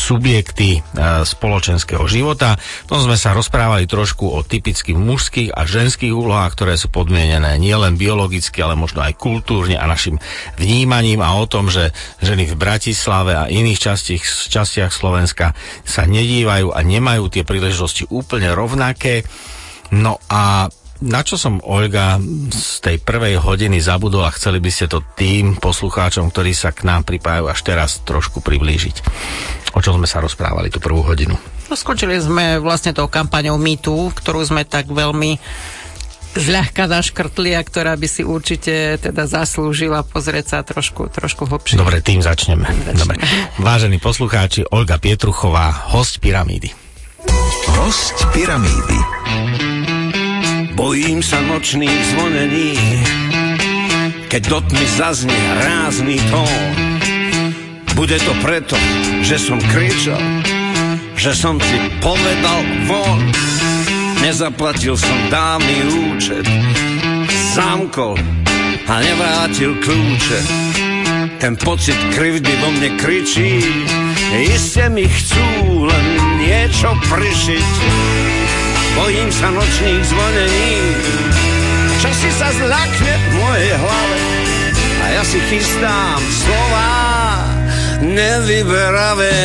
subjekty e, spoločenského života. To sme sa rozprávali trošku o typických mužských a ženských úlohách, ktoré sú podmienené nielen biologicky, ale možno aj kultúrne a našim vnímaním a o tom, že ženy v Bratislave a iných častiach, častiach Slovenska sa nedívajú a nemajú tie príležitosti úplne rovnaké. No a na čo som, Olga, z tej prvej hodiny zabudol a chceli by ste to tým poslucháčom, ktorí sa k nám pripájajú až teraz trošku priblížiť? O čom sme sa rozprávali tú prvú hodinu? No, skončili sme vlastne tou kampaňou MeToo, ktorú sme tak veľmi zľahka zaškrtli a ktorá by si určite teda zaslúžila pozrieť sa trošku, trošku hlbšie. Dobre, tým začneme. začneme. Dobre. Vážení poslucháči, Olga Pietruchová, host Pyramídy. Host Pyramídy. Bojím sa nočných zvonení, keď do tmy zaznie rázný tón bude to preto, že som kričal, že som ti povedal von. Nezaplatil som dávny účet, zamkol a nevrátil kľúče. Ten pocit krivdy vo mne kričí, iste mi chcú len niečo prišiť. Bojím sa nočných zvonení, čo si sa zľakne v mojej hlave. A ja si chystám slova nevyberavé.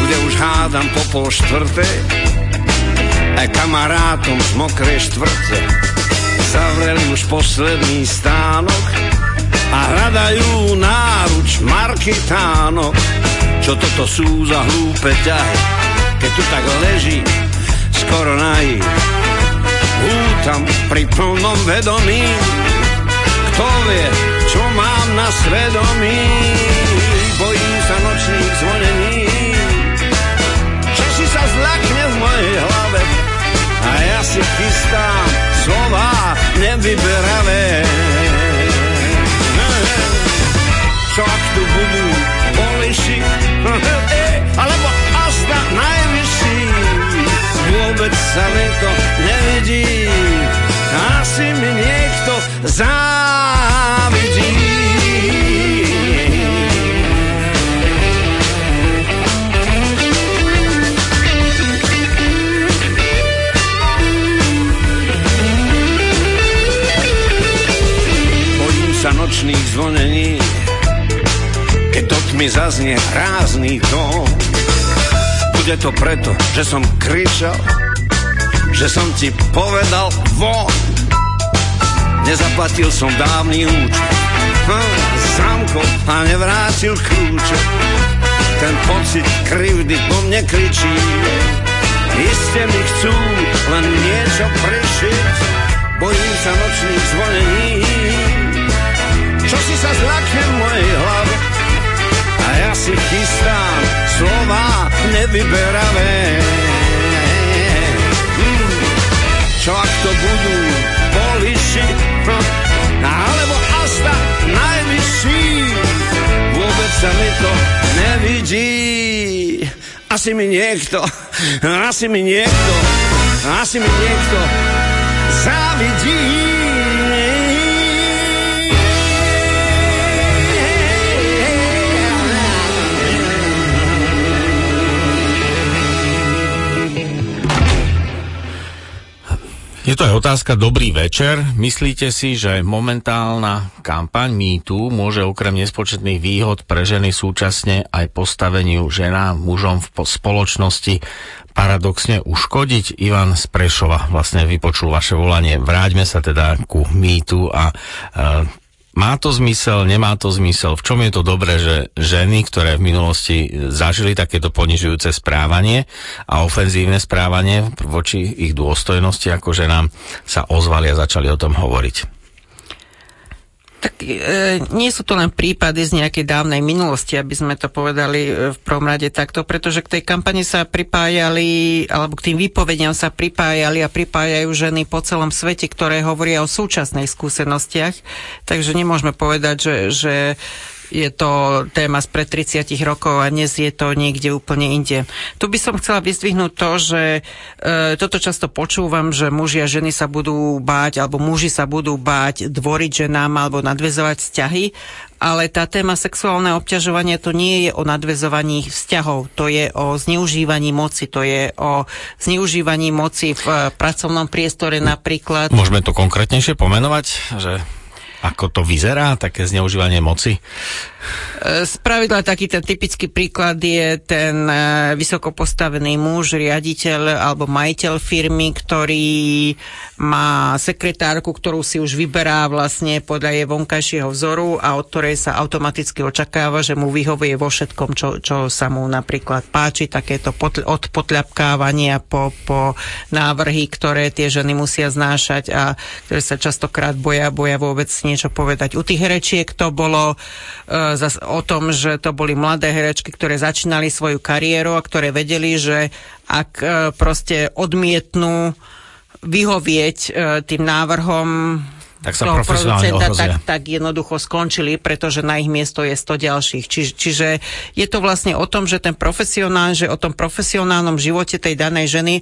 Bude už hádam po pol štvrtej, aj kamarátom z mokrej štvrte. Zavreli už posledný stánok a hľadajú náruč markitánok čo toto sú za hlúpe ťahy, keď tu tak leží skoro nají. Hútam pri plnom vedomí, kto vie, čo mám na svedomí. Bojím sa nočných zvonení, si chystám slova nevyberavé. Čo ak tu budú poliši, alebo azda najvyšší. Vôbec sa mi to nevidí, asi mi niekto závidí. Nočných zvonení, keď do tmy zaznie rázný tón. Bude to preto, že som kričal, že som ti povedal von. Nezaplatil som dávny účet, hm, zamkol a nevrátil kľúče. Ten pocit krivdy po mne kričí, iste mi chcú len niečo prišiť, bojím sa nočných zvonení, čo si sa zľakne mojej hlave. A ja si chystám slova nevyberavé. Hmm. Čo ak to budú poliši, no, alebo asta najvyšší, vôbec sa mi to nevidí. Asi mi niekto, asi mi niekto, asi mi niekto závidí. Je to aj otázka dobrý večer. Myslíte si, že momentálna kampaň MeToo môže okrem nespočetných výhod pre ženy súčasne aj postaveniu ženám, mužom v spoločnosti paradoxne uškodiť? Ivan z Prešova vlastne vypočul vaše volanie. Vráťme sa teda ku MeToo a uh, má to zmysel, nemá to zmysel? V čom je to dobré, že ženy, ktoré v minulosti zažili takéto ponižujúce správanie a ofenzívne správanie voči ich dôstojnosti ako ženám, sa ozvali a začali o tom hovoriť? Tak e, nie sú to len prípady z nejakej dávnej minulosti, aby sme to povedali e, v prvom rade takto, pretože k tej kampani sa pripájali, alebo k tým výpovediam sa pripájali a pripájajú ženy po celom svete, ktoré hovoria o súčasných skúsenostiach. Takže nemôžeme povedať, že, že je to téma spred 30 rokov a dnes je to niekde úplne inde. Tu by som chcela vyzdvihnúť to, že e, toto často počúvam, že muži a ženy sa budú báť, alebo muži sa budú báť dvoriť ženám alebo nadvezovať vzťahy, ale tá téma sexuálne obťažovania to nie je o nadvezovaní vzťahov, to je o zneužívaní moci, to je o zneužívaní moci v e, pracovnom priestore napríklad. Môžeme to konkrétnejšie pomenovať, že ako to vyzerá, také zneužívanie moci? Spravidla taký ten typický príklad je ten e, vysoko postavený muž, riaditeľ alebo majiteľ firmy, ktorý má sekretárku, ktorú si už vyberá vlastne podľa jej vonkajšieho vzoru a od ktorej sa automaticky očakáva, že mu vyhovuje vo všetkom, čo, čo sa mu napríklad páči, takéto pot, od potľapkávania po, po návrhy, ktoré tie ženy musia znášať a ktoré sa častokrát boja, boja vôbec niečo povedať. U tých rečiek to bolo uh, zas o tom, že to boli mladé herečky, ktoré začínali svoju kariéru a ktoré vedeli, že ak e, proste odmietnú vyhovieť e, tým návrhom tak sa toho producenta, tak, tak jednoducho skončili, pretože na ich miesto je 100 ďalších. Či, čiže je to vlastne o tom, že ten profesionál, že o tom profesionálnom živote tej danej ženy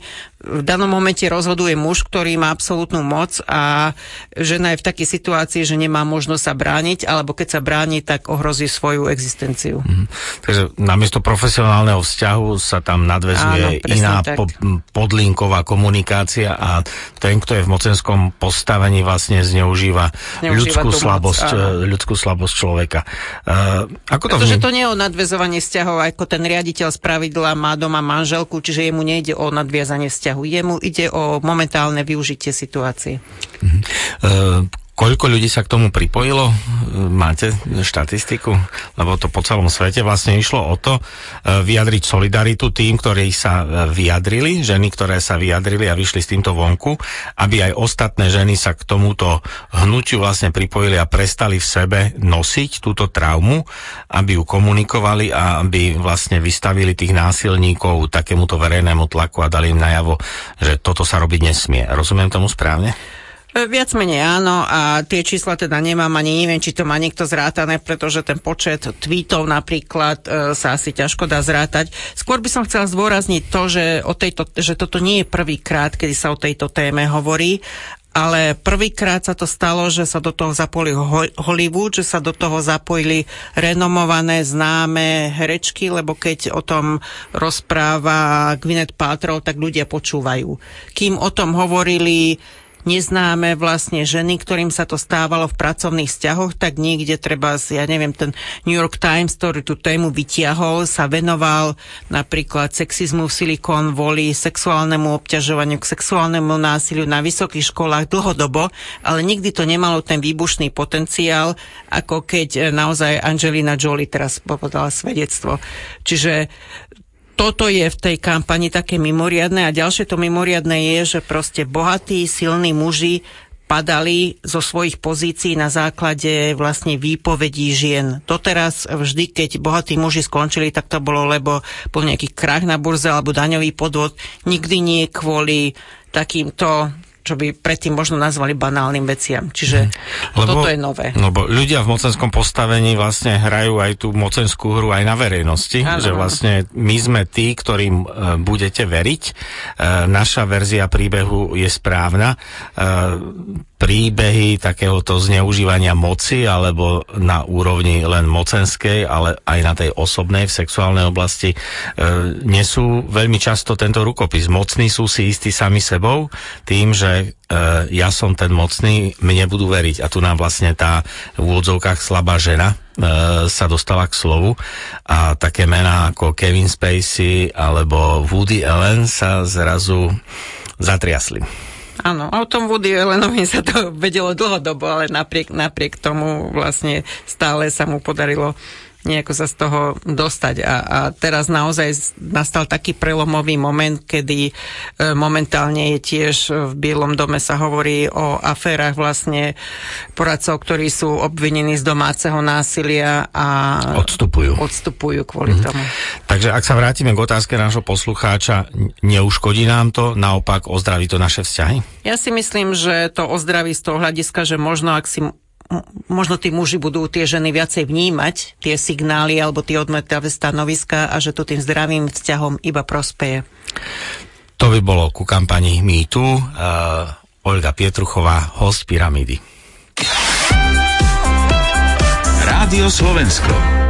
v danom momente rozhoduje muž, ktorý má absolútnu moc a žena je v takej situácii, že nemá možnosť sa brániť, alebo keď sa bráni, tak ohrozí svoju existenciu. Mm. Takže namiesto profesionálneho vzťahu sa tam nadvezuje Áno, iná po, podlinková komunikácia a ten, kto je v mocenskom postavení vlastne z ňou zneužíva, ľudskú slabosť, moc, e, ľudskú slabosť človeka. Uh, ako to Pretože to nie je o nadvezovanie vzťahov, ako ten riaditeľ z pravidla má doma manželku, čiže jemu nejde o nadviazanie vzťahu. Jemu ide o momentálne využitie situácie. Uh, Koľko ľudí sa k tomu pripojilo? Máte štatistiku? Lebo to po celom svete vlastne išlo o to e, vyjadriť solidaritu tým, ktorí sa e, vyjadrili, ženy, ktoré sa vyjadrili a vyšli s týmto vonku, aby aj ostatné ženy sa k tomuto hnutiu vlastne pripojili a prestali v sebe nosiť túto traumu, aby ju komunikovali a aby vlastne vystavili tých násilníkov takémuto verejnému tlaku a dali im najavo, že toto sa robiť nesmie. Rozumiem tomu správne? E, viac menej áno a tie čísla teda nemám ani neviem, či to má niekto zrátané, pretože ten počet tweetov napríklad e, sa asi ťažko dá zrátať. Skôr by som chcela zdôrazniť to, že, o tejto, že toto nie je prvýkrát, kedy sa o tejto téme hovorí ale prvýkrát sa to stalo, že sa do toho zapojili Hollywood, že sa do toho zapojili renomované, známe herečky, lebo keď o tom rozpráva Gwyneth Paltrow, tak ľudia počúvajú. Kým o tom hovorili neznáme vlastne ženy, ktorým sa to stávalo v pracovných vzťahoch, tak niekde treba, ja neviem, ten New York Times, ktorý tú tému vytiahol, sa venoval napríklad sexizmu v Silicon Valley, sexuálnemu obťažovaniu, k sexuálnemu násiliu na vysokých školách dlhodobo, ale nikdy to nemalo ten výbušný potenciál, ako keď naozaj Angelina Jolie teraz povedala svedectvo. Čiže toto je v tej kampani také mimoriadne a ďalšie to mimoriadne je, že proste bohatí, silní muži padali zo svojich pozícií na základe vlastne výpovedí žien. Doteraz vždy, keď bohatí muži skončili, tak to bolo, lebo bol nejaký krach na burze alebo daňový podvod. Nikdy nie kvôli takýmto čo by predtým možno nazvali banálnym veciam. Čiže mhm. lebo, toto je nové. Lebo ľudia v mocenskom postavení vlastne hrajú aj tú mocenskú hru aj na verejnosti, ano. že vlastne my sme tí, ktorým e, budete veriť. E, naša verzia príbehu je správna. Príbehy takéhoto zneužívania moci alebo na úrovni len mocenskej, ale aj na tej osobnej v sexuálnej oblasti e, nesú veľmi často tento rukopis. Mocní sú si istí sami sebou tým, že e, ja som ten mocný, mne budú veriť. A tu nám vlastne tá v úvodzovkách slabá žena e, sa dostala k slovu a také mená ako Kevin Spacey alebo Woody Allen sa zrazu zatriasli. Áno, o tom Woody Allenovi sa to vedelo dlhodobo, ale napriek, napriek tomu vlastne stále sa mu podarilo nejako sa z toho dostať. A, a teraz naozaj nastal taký prelomový moment, kedy e, momentálne je tiež v Bielom dome sa hovorí o aférach vlastne poradcov, ktorí sú obvinení z domáceho násilia a odstupujú. Odstupujú kvôli mm. tomu. Takže ak sa vrátime k otázke nášho poslucháča, neuškodí nám to, naopak ozdraví to naše vzťahy? Ja si myslím, že to ozdraví z toho hľadiska, že možno ak si možno tí muži budú tie ženy viacej vnímať, tie signály alebo tie odmetavé stanoviska a že to tým zdravým vzťahom iba prospeje. To by bolo ku kampani MeToo. Uh, Olga Pietruchová, host Pyramidy. Rádio Slovensko.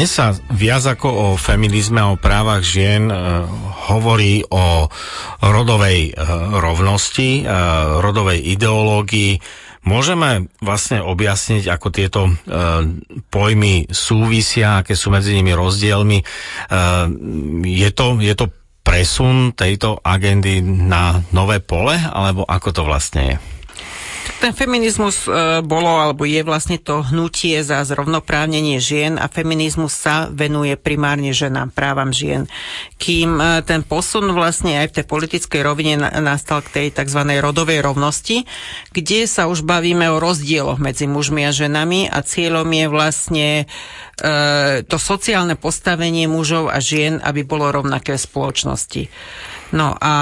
Dnes sa viac ako o feminizme a o právach žien e, hovorí o rodovej e, rovnosti, e, rodovej ideológii. Môžeme vlastne objasniť, ako tieto pojmy súvisia, aké sú medzi nimi rozdielmi. Je, to, je to presun tejto agendy na nové pole, alebo ako to vlastne je? Ten feminizmus e, bolo, alebo je vlastne to hnutie za zrovnoprávnenie žien a feminizmus sa venuje primárne ženám, právam žien. Kým e, ten posun vlastne aj v tej politickej rovine na, nastal k tej tzv. rodovej rovnosti, kde sa už bavíme o rozdieloch medzi mužmi a ženami a cieľom je vlastne e, to sociálne postavenie mužov a žien, aby bolo rovnaké v spoločnosti. No a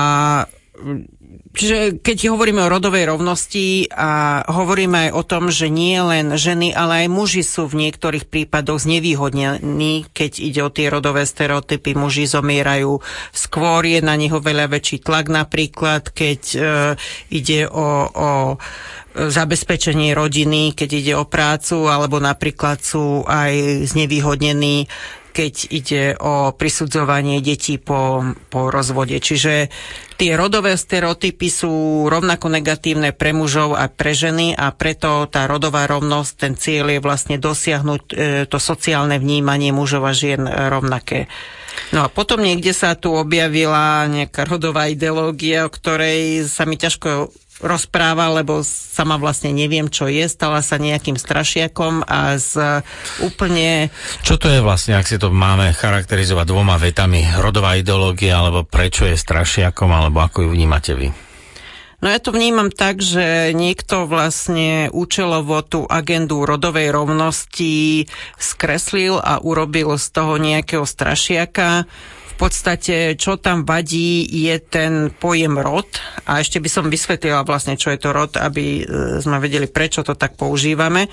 Čiže keď hovoríme o rodovej rovnosti a hovoríme aj o tom, že nie len ženy, ale aj muži sú v niektorých prípadoch znevýhodnení, keď ide o tie rodové stereotypy, muži zomierajú skôr, je na nich veľa väčší tlak napríklad, keď e, ide o, o zabezpečenie rodiny, keď ide o prácu, alebo napríklad sú aj znevýhodnení keď ide o prisudzovanie detí po, po rozvode. Čiže tie rodové stereotypy sú rovnako negatívne pre mužov a pre ženy a preto tá rodová rovnosť, ten cieľ je vlastne dosiahnuť e, to sociálne vnímanie mužov a žien rovnaké. No a potom niekde sa tu objavila nejaká rodová ideológia, o ktorej sa mi ťažko rozpráva, lebo sama vlastne neviem, čo je, stala sa nejakým strašiakom a z úplne... Čo to je vlastne, ak si to máme charakterizovať dvoma vetami, rodová ideológia, alebo prečo je strašiakom, alebo ako ju vnímate vy? No ja to vnímam tak, že niekto vlastne účelovo tú agendu rodovej rovnosti skreslil a urobil z toho nejakého strašiaka, podstate, čo tam vadí, je ten pojem rod. A ešte by som vysvetlila vlastne, čo je to rod, aby e, sme vedeli, prečo to tak používame.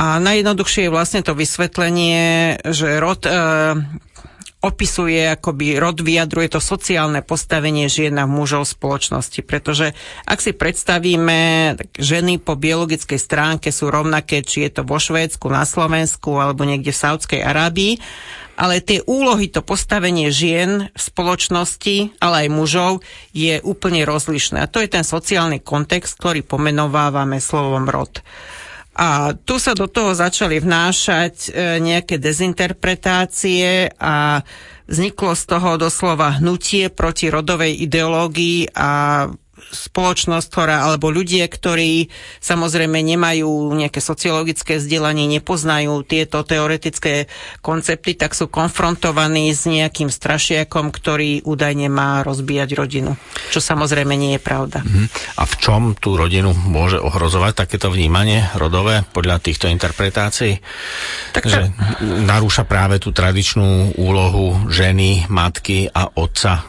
A najjednoduchšie je vlastne to vysvetlenie, že rod e, opisuje, akoby rod vyjadruje to sociálne postavenie žien a mužov v spoločnosti. Pretože ak si predstavíme, tak ženy po biologickej stránke sú rovnaké, či je to vo Švédsku, na Slovensku alebo niekde v Saudskej Arábii ale tie úlohy, to postavenie žien v spoločnosti, ale aj mužov, je úplne rozlišné. A to je ten sociálny kontext, ktorý pomenovávame slovom rod. A tu sa do toho začali vnášať e, nejaké dezinterpretácie a vzniklo z toho doslova hnutie proti rodovej ideológii a spoločnosť, ktorá, alebo ľudia, ktorí samozrejme nemajú nejaké sociologické vzdelanie, nepoznajú tieto teoretické koncepty, tak sú konfrontovaní s nejakým strašiakom, ktorý údajne má rozbíjať rodinu. Čo samozrejme nie je pravda. Mhm. A v čom tú rodinu môže ohrozovať takéto vnímanie rodové podľa týchto interpretácií? Tak že narúša práve tú tradičnú úlohu ženy, matky a otca e,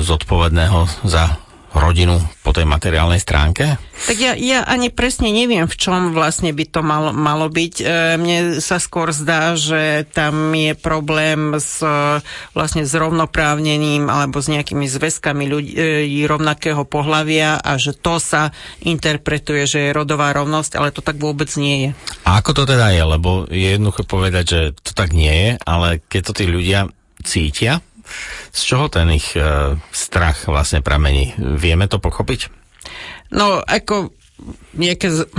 zodpovedného za rodinu po tej materiálnej stránke? Tak ja, ja ani presne neviem, v čom vlastne by to malo, malo byť. E, mne sa skôr zdá, že tam je problém s vlastne s rovnoprávnením alebo s nejakými zväzkami ľudí e, rovnakého pohlavia a že to sa interpretuje, že je rodová rovnosť, ale to tak vôbec nie je. A ako to teda je? Lebo je jednoduché povedať, že to tak nie je, ale keď to tí ľudia cítia, z čoho ten ich e, strach vlastne pramení? Vieme to pochopiť? No, ako nejaké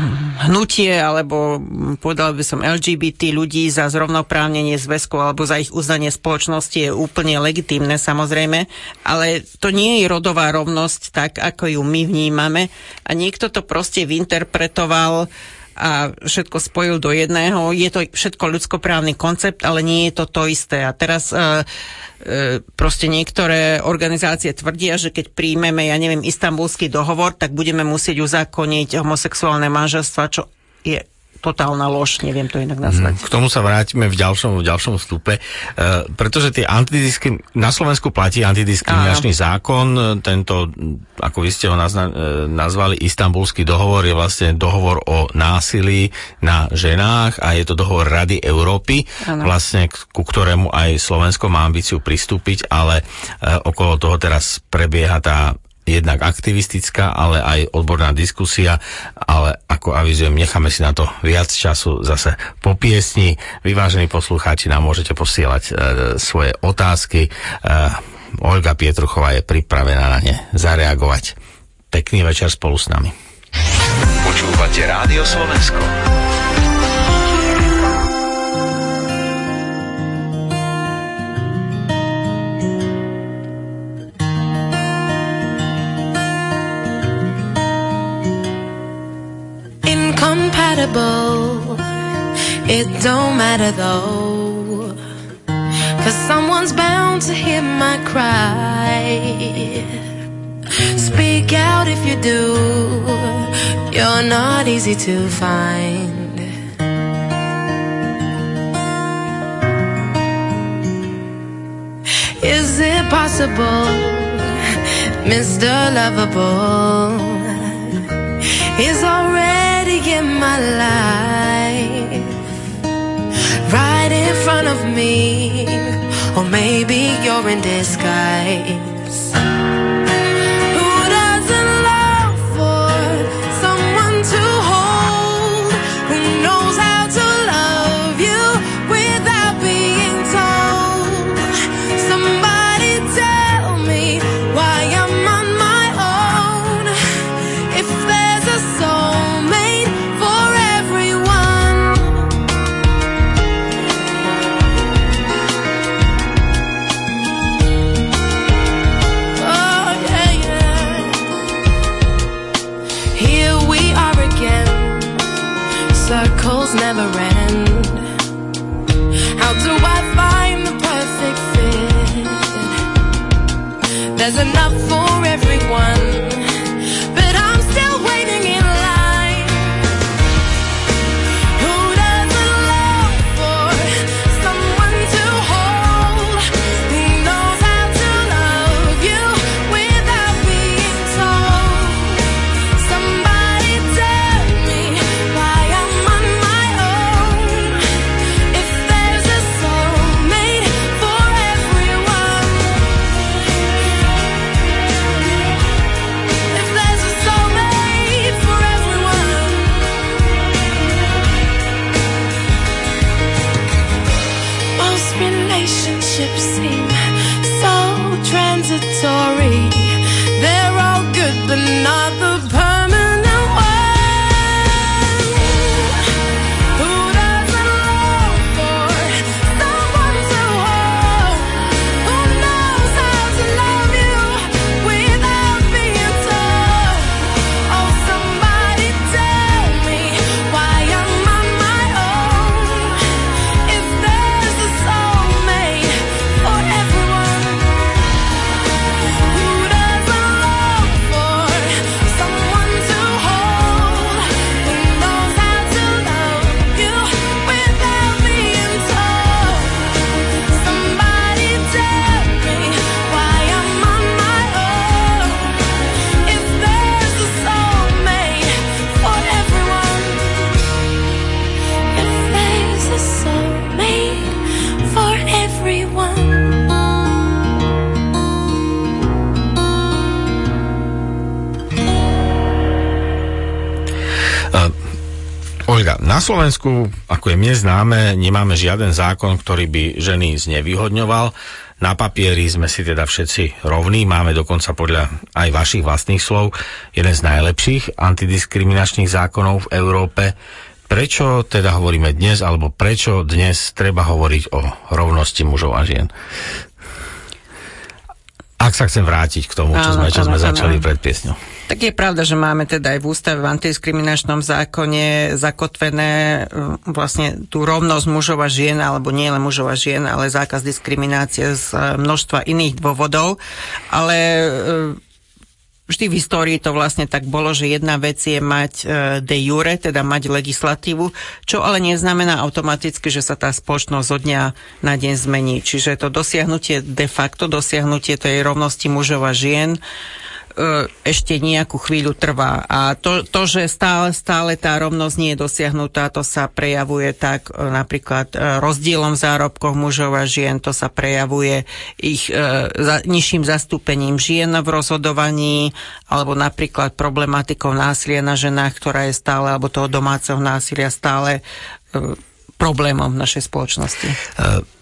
hnutie, alebo povedal by som LGBT ľudí za zrovnoprávnenie zväzkov alebo za ich uznanie spoločnosti je úplne legitímne samozrejme, ale to nie je rodová rovnosť tak, ako ju my vnímame a niekto to proste vyinterpretoval a všetko spojil do jedného. Je to všetko ľudskoprávny koncept, ale nie je to to isté. A teraz uh, E, proste niektoré organizácie tvrdia, že keď príjmeme, ja neviem, istambulský dohovor, tak budeme musieť uzákoniť homosexuálne manželstva, čo je totálna lož, neviem to inak nazvať. K tomu sa vrátime v ďalšom, v ďalšom vstupe, uh, pretože tie antidiskrim... na Slovensku platí antidiskriminačný Áno. zákon, tento, ako vy ste ho nazna... E, nazvali, istambulský dohovor je vlastne dohovor o násilí na ženách a je to dohovor Rady Európy, Áno. vlastne ku ktorému aj Slovensko má ambíciu pristúpiť, ale uh, okolo toho teraz prebieha tá jednak aktivistická, ale aj odborná diskusia, ale ako avizujem, necháme si na to viac času zase po piesni. Vyvážení poslucháči, nám môžete posielať e, svoje otázky. E, Olga Pietruchová je pripravená na ne zareagovať. Pekný večer spolu s nami. Počúvate Rádio Slovensko. Incompatible. It don't matter though. Cause someone's bound to hear my cry. Speak out if you do. You're not easy to find. Is it possible, Mr. Lovable? Is already in my life right in front of me, or maybe you're in disguise. Slovensku, ako je mne známe, nemáme žiaden zákon, ktorý by ženy znevýhodňoval. Na papieri sme si teda všetci rovní, máme dokonca podľa aj vašich vlastných slov jeden z najlepších antidiskriminačných zákonov v Európe. Prečo teda hovoríme dnes, alebo prečo dnes treba hovoriť o rovnosti mužov a žien? Ak sa chcem vrátiť k tomu, čo sme, čo sme začali pred piesňou. Tak je pravda, že máme teda aj v ústave v antidiskriminačnom zákone zakotvené mm, vlastne tú rovnosť mužov a žien, alebo nie len mužov a žien, ale zákaz diskriminácie z e, množstva iných dôvodov. Ale e, vždy v histórii to vlastne tak bolo, že jedna vec je mať e, de jure, teda mať legislatívu, čo ale neznamená automaticky, že sa tá spoločnosť zo dňa na deň zmení. Čiže to dosiahnutie, de facto dosiahnutie tej rovnosti mužov a žien, ešte nejakú chvíľu trvá. A to, to, že stále, stále tá rovnosť nie je dosiahnutá, to sa prejavuje tak e, napríklad e, rozdielom v zárobkoch mužov a žien, to sa prejavuje ich za, nižším zastúpením žien v rozhodovaní, alebo napríklad problematikou násilia na ženách, ktorá je stále, alebo toho domáceho násilia stále problémom v našej spoločnosti.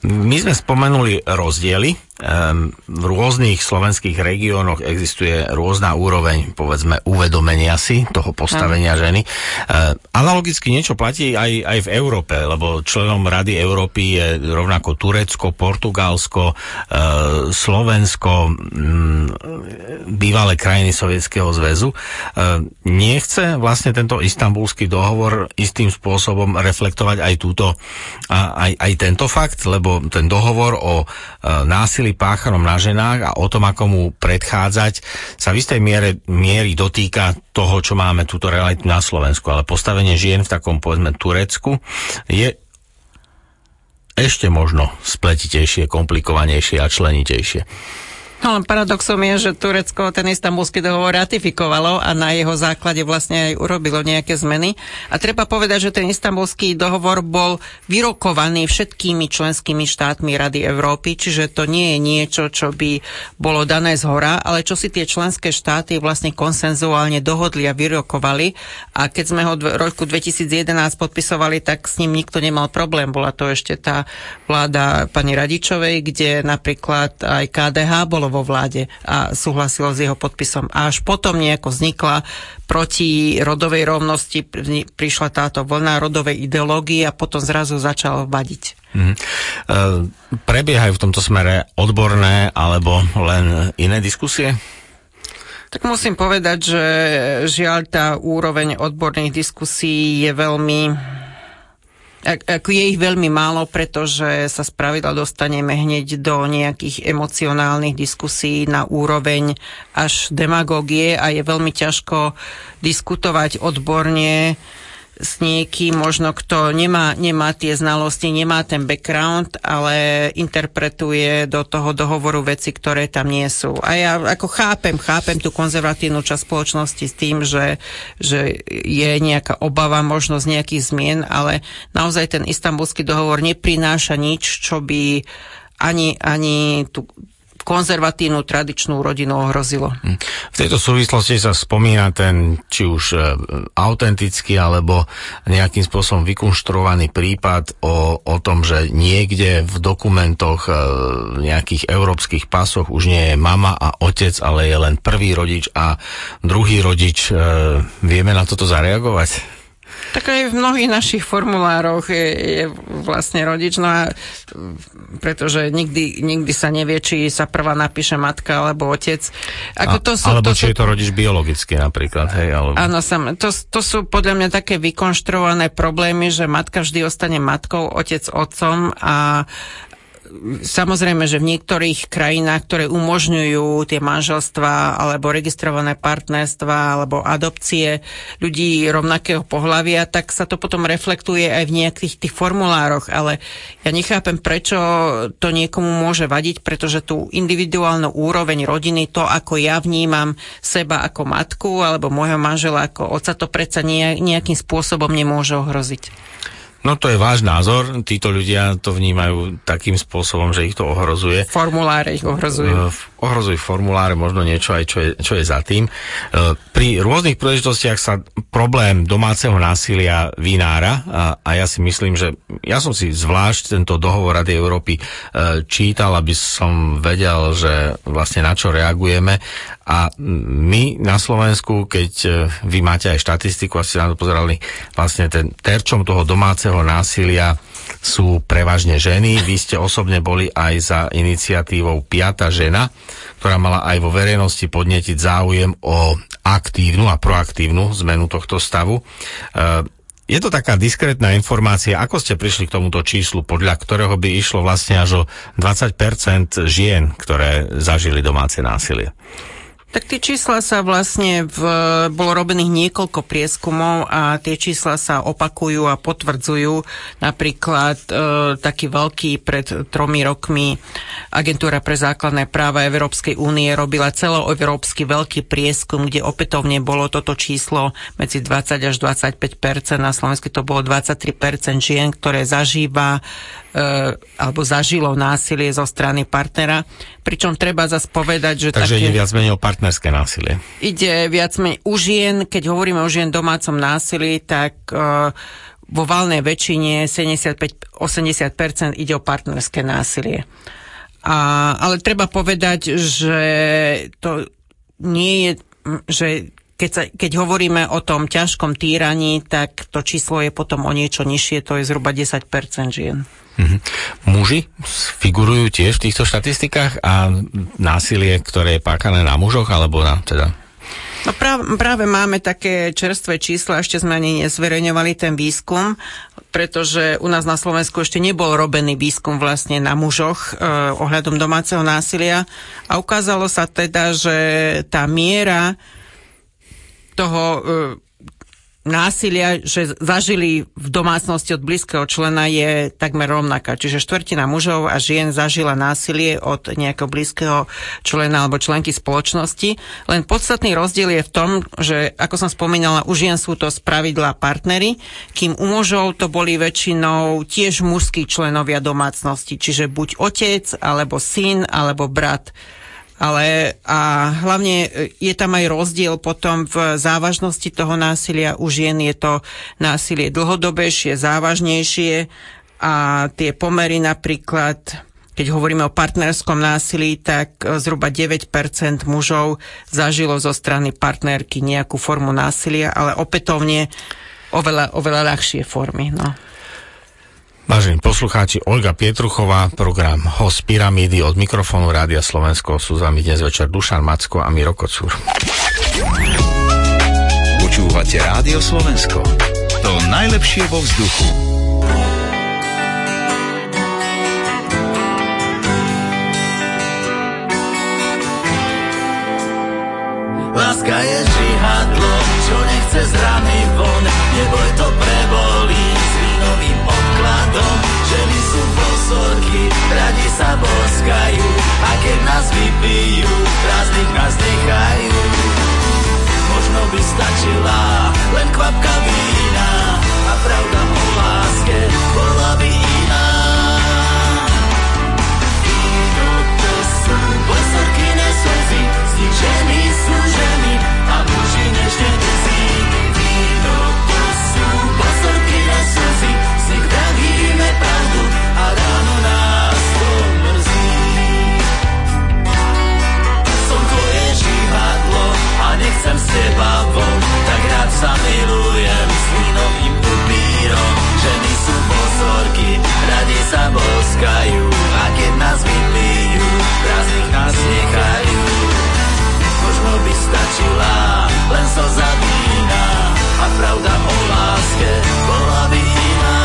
My sme spomenuli rozdiely v rôznych slovenských regiónoch existuje rôzna úroveň, povedzme, uvedomenia si toho postavenia ženy. Ehm, analogicky niečo platí aj, aj v Európe, lebo členom Rady Európy je rovnako Turecko, Portugalsko, ehm, Slovensko, mm, bývalé krajiny Sovietskeho zväzu. Nechce vlastne tento istambulský dohovor istým spôsobom reflektovať aj túto, aj, aj tento fakt, lebo ten dohovor o násilí páchanom na ženách a o tom, ako mu predchádzať, sa v istej miere, miery dotýka toho, čo máme túto realitu na Slovensku. Ale postavenie žien v takom, povedzme, Turecku je ešte možno spletitejšie, komplikovanejšie a členitejšie. No paradoxom je, že Turecko ten istambulský dohovor ratifikovalo a na jeho základe vlastne aj urobilo nejaké zmeny. A treba povedať, že ten istambulský dohovor bol vyrokovaný všetkými členskými štátmi Rady Európy, čiže to nie je niečo, čo by bolo dané z hora, ale čo si tie členské štáty vlastne konsenzuálne dohodli a vyrokovali. A keď sme ho v roku 2011 podpisovali, tak s ním nikto nemal problém. Bola to ešte tá vláda pani Radičovej, kde napríklad aj KDH bolo vo vláde a súhlasilo s jeho podpisom. A až potom nejako vznikla proti rodovej rovnosti, prišla táto vlna rodovej ideológie a potom zrazu začal vadiť. Mm. E, prebiehajú v tomto smere odborné alebo len iné diskusie? Tak musím povedať, že žiaľ tá úroveň odborných diskusí je veľmi ako je ich veľmi málo, pretože sa spravidla dostaneme hneď do nejakých emocionálnych diskusí na úroveň až demagógie a je veľmi ťažko diskutovať odborne s niekým, možno kto nemá, nemá tie znalosti, nemá ten background, ale interpretuje do toho dohovoru veci, ktoré tam nie sú. A ja ako chápem, chápem tú konzervatívnu časť spoločnosti s tým, že, že je nejaká obava, možnosť nejakých zmien, ale naozaj ten istambulský dohovor neprináša nič, čo by ani, ani tú, konzervatívnu tradičnú rodinu ohrozilo. Hm. V tejto súvislosti sa spomína ten či už e, autentický alebo nejakým spôsobom vykonštruovaný prípad o, o tom, že niekde v dokumentoch v e, nejakých európskych pasoch už nie je mama a otec, ale je len prvý rodič a druhý rodič. E, vieme na toto zareagovať? Tak aj v mnohých našich formulároch je, je vlastne rodič, no a pretože nikdy, nikdy sa nevie, či sa prvá napíše matka alebo otec. Ako to sú, alebo to či sú, je to rodič biologický napríklad, hej? Alebo... Áno, sam, to, to sú podľa mňa také vykonštruované problémy, že matka vždy ostane matkou, otec otcom a samozrejme, že v niektorých krajinách, ktoré umožňujú tie manželstva alebo registrované partnerstva alebo adopcie ľudí rovnakého pohľavia, tak sa to potom reflektuje aj v nejakých tých formulároch, ale ja nechápem, prečo to niekomu môže vadiť, pretože tú individuálnu úroveň rodiny, to ako ja vnímam seba ako matku alebo môjho manžela ako oca, to predsa nejakým spôsobom nemôže ohroziť. No to je váš názor, títo ľudia to vnímajú takým spôsobom, že ich to ohrozuje. Formuláre ich ohrozujú. Ohrozujú formuláre, možno niečo aj, čo je, čo je za tým. E, pri rôznych príležitostiach sa problém domáceho násilia vynára a, a ja si myslím, že ja som si zvlášť tento dohovor Rady Európy e, čítal, aby som vedel, že vlastne na čo reagujeme a my na Slovensku, keď e, vy máte aj štatistiku, asi na to pozerali, vlastne ten terčom toho domáceho násilia sú prevažne ženy. Vy ste osobne boli aj za iniciatívou Piata žena, ktorá mala aj vo verejnosti podnetiť záujem o aktívnu a proaktívnu zmenu tohto stavu. E, je to taká diskrétna informácia, ako ste prišli k tomuto číslu, podľa ktorého by išlo vlastne až o 20% žien, ktoré zažili domáce násilie? Tak tie čísla sa vlastne, v, bolo robených niekoľko prieskumov a tie čísla sa opakujú a potvrdzujú. Napríklad e, taký veľký pred tromi rokmi Agentúra pre základné práva Európskej únie robila celoeurópsky veľký prieskum, kde opätovne bolo toto číslo medzi 20 až 25 Na Slovensku to bolo 23% žien, ktoré zažíva alebo zažilo násilie zo strany partnera. Pričom treba zase povedať, že... Takže také... ide viac menej o partner partnerské násilie? Ide viac menej u žien, keď hovoríme o žien domácom násilí, tak uh, vo valnej väčšine 75-80% ide o partnerské násilie. A, ale treba povedať, že to nie je, že keď, sa, keď hovoríme o tom ťažkom týraní, tak to číslo je potom o niečo nižšie, to je zhruba 10% žien. Mm-hmm. Muži figurujú tiež v týchto štatistikách a násilie, ktoré je pákané na mužoch, alebo na teda No práve, máme také čerstvé čísla, ešte sme ani nezverejňovali ten výskum, pretože u nás na Slovensku ešte nebol robený výskum vlastne na mužoch e, ohľadom domáceho násilia a ukázalo sa teda, že tá miera toho e, násilia, že zažili v domácnosti od blízkeho člena je takmer rovnaká. Čiže štvrtina mužov a žien zažila násilie od nejakého blízkeho člena alebo členky spoločnosti. Len podstatný rozdiel je v tom, že ako som spomínala, u žien sú to spravidla partnery, kým u mužov to boli väčšinou tiež mužskí členovia domácnosti, čiže buď otec, alebo syn, alebo brat ale a hlavne je tam aj rozdiel potom v závažnosti toho násilia. U žien je to násilie dlhodobejšie, závažnejšie a tie pomery napríklad keď hovoríme o partnerskom násilí, tak zhruba 9% mužov zažilo zo strany partnerky nejakú formu násilia, ale opätovne oveľa, oveľa ľahšie formy. No. Vážení poslucháči, Olga Pietruchová, program Host Pyramídy od mikrofónu Rádia Slovensko sú za dnes večer Dušan Macko a Miro Kocúr. Počúvate Rádio Slovensko. To najlepšie vo vzduchu. Láska je žihadlo, čo nechce z rany von, neboj to sa boskajú a keď nás vypijú, prázdnych nás nechajú. Možno by stačila len kvapka vína a pravda o láske bola by iná. Víno to sú bosorky neslzy, z nich ženy sú ženy a muži nežne sa milujem s vínovým upírom. Ženy sú pozorky, radi sa boskajú. A keď nás vypijú, prázdnych nás nechajú. Možno by stačila len so vína A pravda o láske bola by iná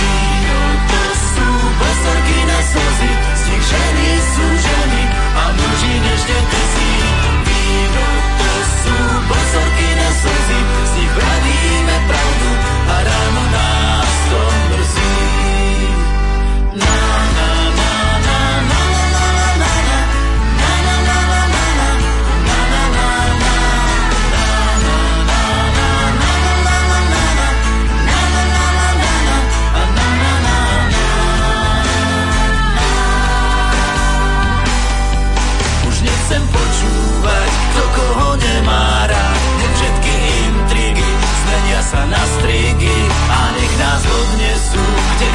Víno to sú bosorky na slzy. Z nich ženy sú ženy a muži než deti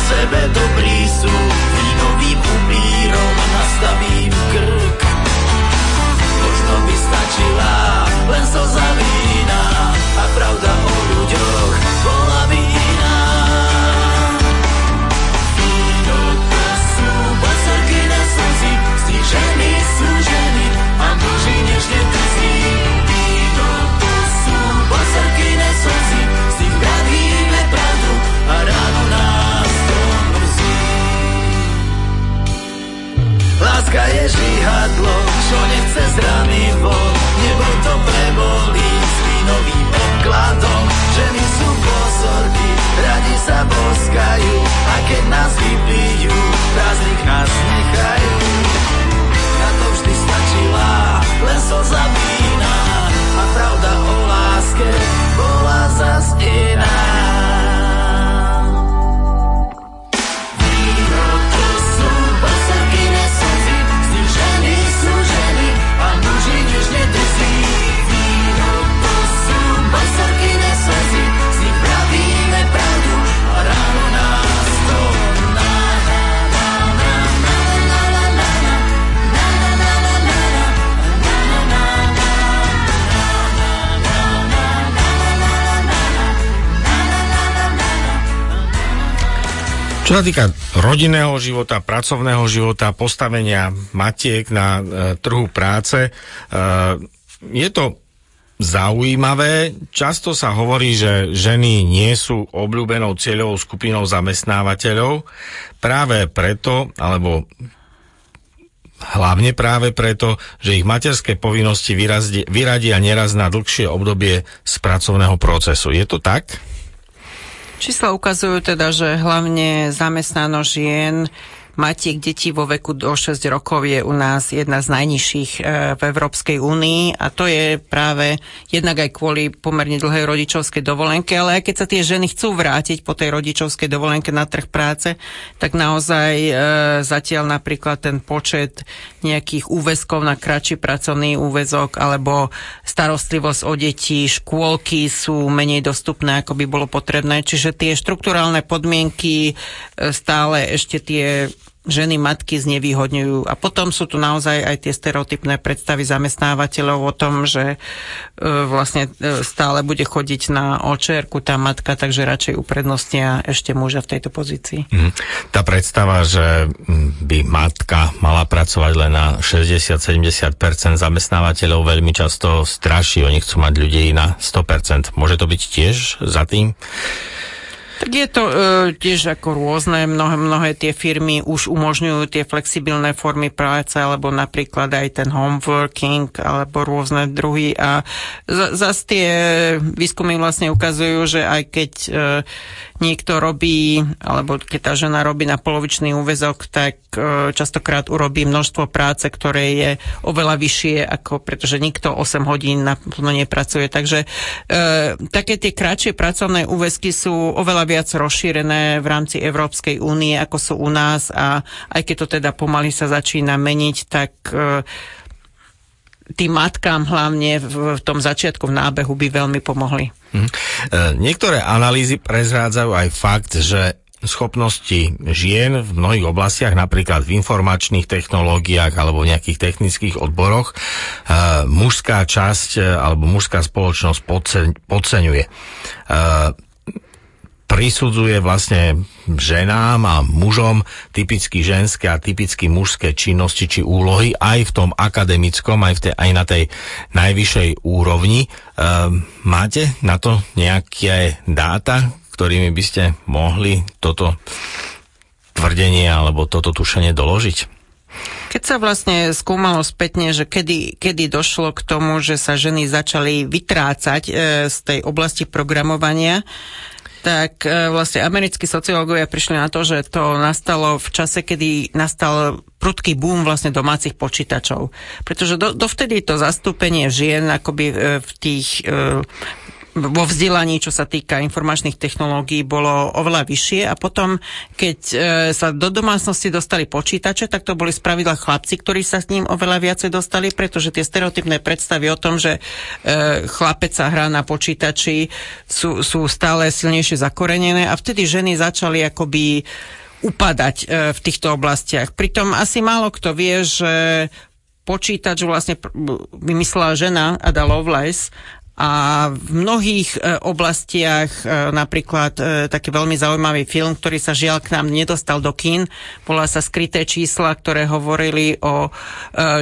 sebe dobrý sú, vínovým upírom nastavím krk. Možno by stačila len slza žihadlo, čo nechce z von, nebo to prebolí s vínovým obkladom. Ženy sú pozorky, radi sa boskajú, a keď nás vypijú, prázdnik nás nechajú. Na to vždy stačila len slza sa týka rodinného života, pracovného života, postavenia matiek na e, trhu práce, e, je to zaujímavé. Často sa hovorí, že ženy nie sú obľúbenou cieľovou skupinou zamestnávateľov práve preto, alebo hlavne práve preto, že ich materské povinnosti vyradia neraz na dlhšie obdobie z pracovného procesu. Je to tak? Čísla ukazujú teda, že hlavne zamestnanosť žien matiek detí vo veku do 6 rokov je u nás jedna z najnižších e, v Európskej únii a to je práve jednak aj kvôli pomerne dlhej rodičovskej dovolenke, ale aj keď sa tie ženy chcú vrátiť po tej rodičovskej dovolenke na trh práce, tak naozaj e, zatiaľ napríklad ten počet nejakých úväzkov na kratší pracovný úväzok alebo starostlivosť o deti, škôlky sú menej dostupné, ako by bolo potrebné. Čiže tie štruktúrálne podmienky e, stále ešte tie ženy, matky znevýhodňujú. A potom sú tu naozaj aj tie stereotypné predstavy zamestnávateľov o tom, že e, vlastne e, stále bude chodiť na očerku tá matka, takže radšej uprednostnia ešte muža v tejto pozícii. Mm. Tá predstava, že by matka mala pracovať len na 60-70% zamestnávateľov veľmi často straší. Oni chcú mať ľudí na 100%. Môže to byť tiež za tým? Tak je to e, tiež ako rôzne, mnohé, mnohé tie firmy už umožňujú tie flexibilné formy práce, alebo napríklad aj ten home working, alebo rôzne druhy. A zase tie výskumy vlastne ukazujú, že aj keď e, niekto robí, alebo keď tá žena robí na polovičný úvezok, tak e, častokrát urobí množstvo práce, ktoré je oveľa vyššie, ako pretože nikto 8 hodín naplno nepracuje. Takže e, také tie kratšie pracovné úväzky sú oveľa viac rozšírené v rámci Európskej únie, ako sú u nás a aj keď to teda pomaly sa začína meniť, tak e, tým matkám hlavne v, tom začiatku v nábehu by veľmi pomohli. Hm. E, niektoré analýzy prezrádzajú aj fakt, že schopnosti žien v mnohých oblastiach, napríklad v informačných technológiách alebo v nejakých technických odboroch, e, mužská časť e, alebo mužská spoločnosť podceň, podceňuje. Prisudzuje vlastne ženám a mužom typicky ženské a typicky mužské činnosti či úlohy aj v tom akademickom, aj, v tej, aj na tej najvyššej úrovni. E, máte na to nejaké dáta, ktorými by ste mohli toto tvrdenie alebo toto tušenie doložiť? Keď sa vlastne skúmalo spätne, že kedy, kedy došlo k tomu, že sa ženy začali vytrácať e, z tej oblasti programovania, tak e, vlastne americkí sociológovia prišli na to, že to nastalo v čase, kedy nastal prudký boom vlastne domácich počítačov. Pretože do, dovtedy to zastúpenie žien akoby e, v tých e, vo vzdelaní, čo sa týka informačných technológií, bolo oveľa vyššie a potom, keď e, sa do domácnosti dostali počítače, tak to boli spravidla chlapci, ktorí sa s ním oveľa viacej dostali, pretože tie stereotypné predstavy o tom, že e, chlapec sa hrá na počítači, sú, sú stále silnejšie zakorenené a vtedy ženy začali akoby upadať e, v týchto oblastiach. Pritom asi málo kto vie, že počítač vlastne vymyslela žena Ada Lovelace a v mnohých e, oblastiach, e, napríklad e, taký veľmi zaujímavý film, ktorý sa žiaľ k nám nedostal do kín, bola sa skryté čísla, ktoré hovorili o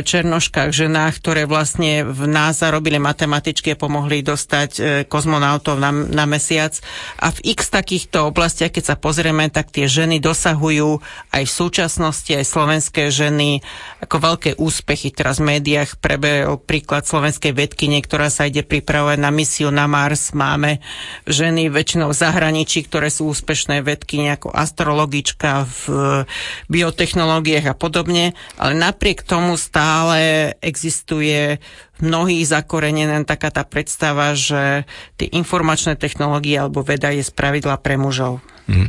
černoškách, ženách, ktoré vlastne v NASA robili matematičky a pomohli dostať kozmonautov na, na mesiac. A v x takýchto oblastiach, keď sa pozrieme, tak tie ženy dosahujú aj v súčasnosti, aj slovenské ženy ako veľké úspechy. Teraz v médiách prebehol príklad slovenskej vedkyne, ktorá sa ide pripravovať pripravovať na misiu na Mars. Máme ženy väčšinou v zahraničí, ktoré sú úspešné vedky, ako astrologička v biotechnológiách a podobne, ale napriek tomu stále existuje mnohých zakorenená taká tá predstava, že tie informačné technológie alebo veda je spravidla pre mužov. Mm.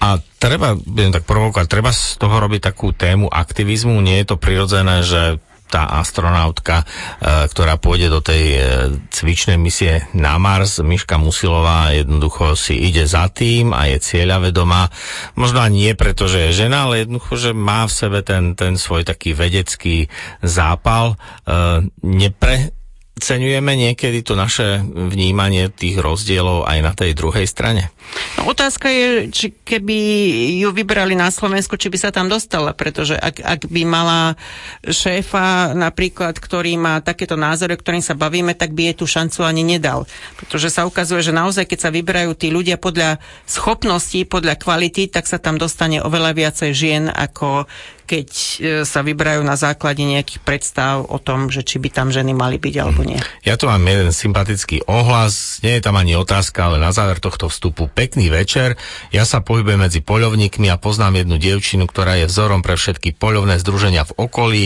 A treba, budem tak provokovať, treba z toho robiť takú tému aktivizmu. Nie je to prirodzené, že tá astronautka, e, ktorá pôjde do tej e, cvičnej misie na Mars, Miška Musilová jednoducho si ide za tým a je cieľavedomá. Možno nie preto, že je žena, ale jednoducho, že má v sebe ten, ten svoj taký vedecký zápal. E, nepre, Ceňujeme niekedy to naše vnímanie tých rozdielov aj na tej druhej strane? No, otázka je, či keby ju vybrali na Slovensku, či by sa tam dostala, pretože ak, ak by mala šéfa napríklad, ktorý má takéto názory, o ktorým sa bavíme, tak by jej tú šancu ani nedal. Pretože sa ukazuje, že naozaj, keď sa vyberajú tí ľudia podľa schopností, podľa kvality, tak sa tam dostane oveľa viacej žien ako keď e, sa vyberajú na základe nejakých predstav o tom, že či by tam ženy mali byť alebo nie. Ja tu mám jeden sympatický ohlas, nie je tam ani otázka, ale na záver tohto vstupu pekný večer. Ja sa pohybujem medzi poľovníkmi a poznám jednu dievčinu, ktorá je vzorom pre všetky poľovné združenia v okolí.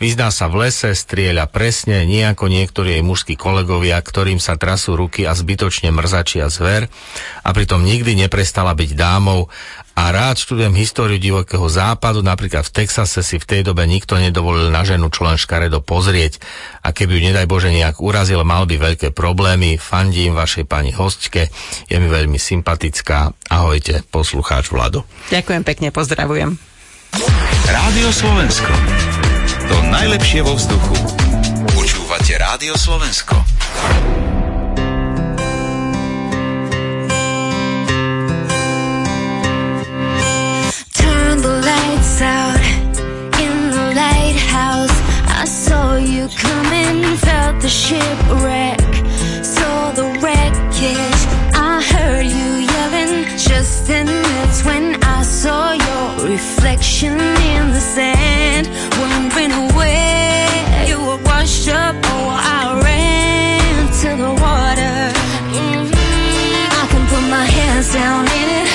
Vyzná sa v lese, strieľa presne, nie ako niektorí jej mužskí kolegovia, ktorým sa trasú ruky a zbytočne mrzačia zver a pritom nikdy neprestala byť dámou a rád študujem históriu divokého západu, napríklad v Texase si v tej dobe nikto nedovolil na ženu čo len škaredo pozrieť a keby ju nedaj Bože nejak urazil, mal by veľké problémy. Fandím vašej pani hostke, je mi veľmi sympatická. Ahojte, poslucháč Vlado. Ďakujem pekne, pozdravujem. Rádio Slovensko. To najlepšie vo vzduchu. Počúvate Rádio Slovensko. Lighthouse. I saw you coming, felt the shipwreck, saw the wreckage. I heard you yelling, just then that's when I saw your reflection in the sand, wondering where you were washed up. Oh, I ran to the water. Mm-hmm. I can put my hands down in it,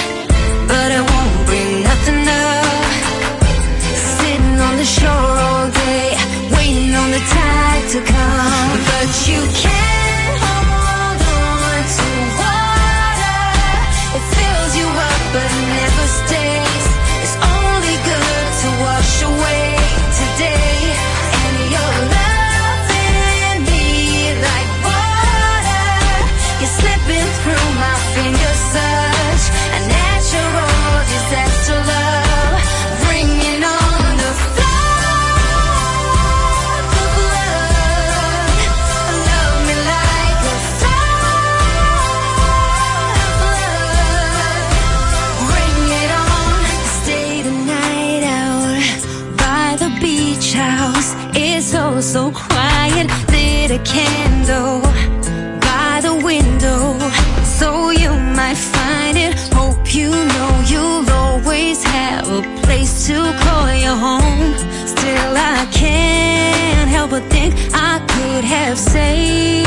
to call your home. Still, I can't help but think I could have saved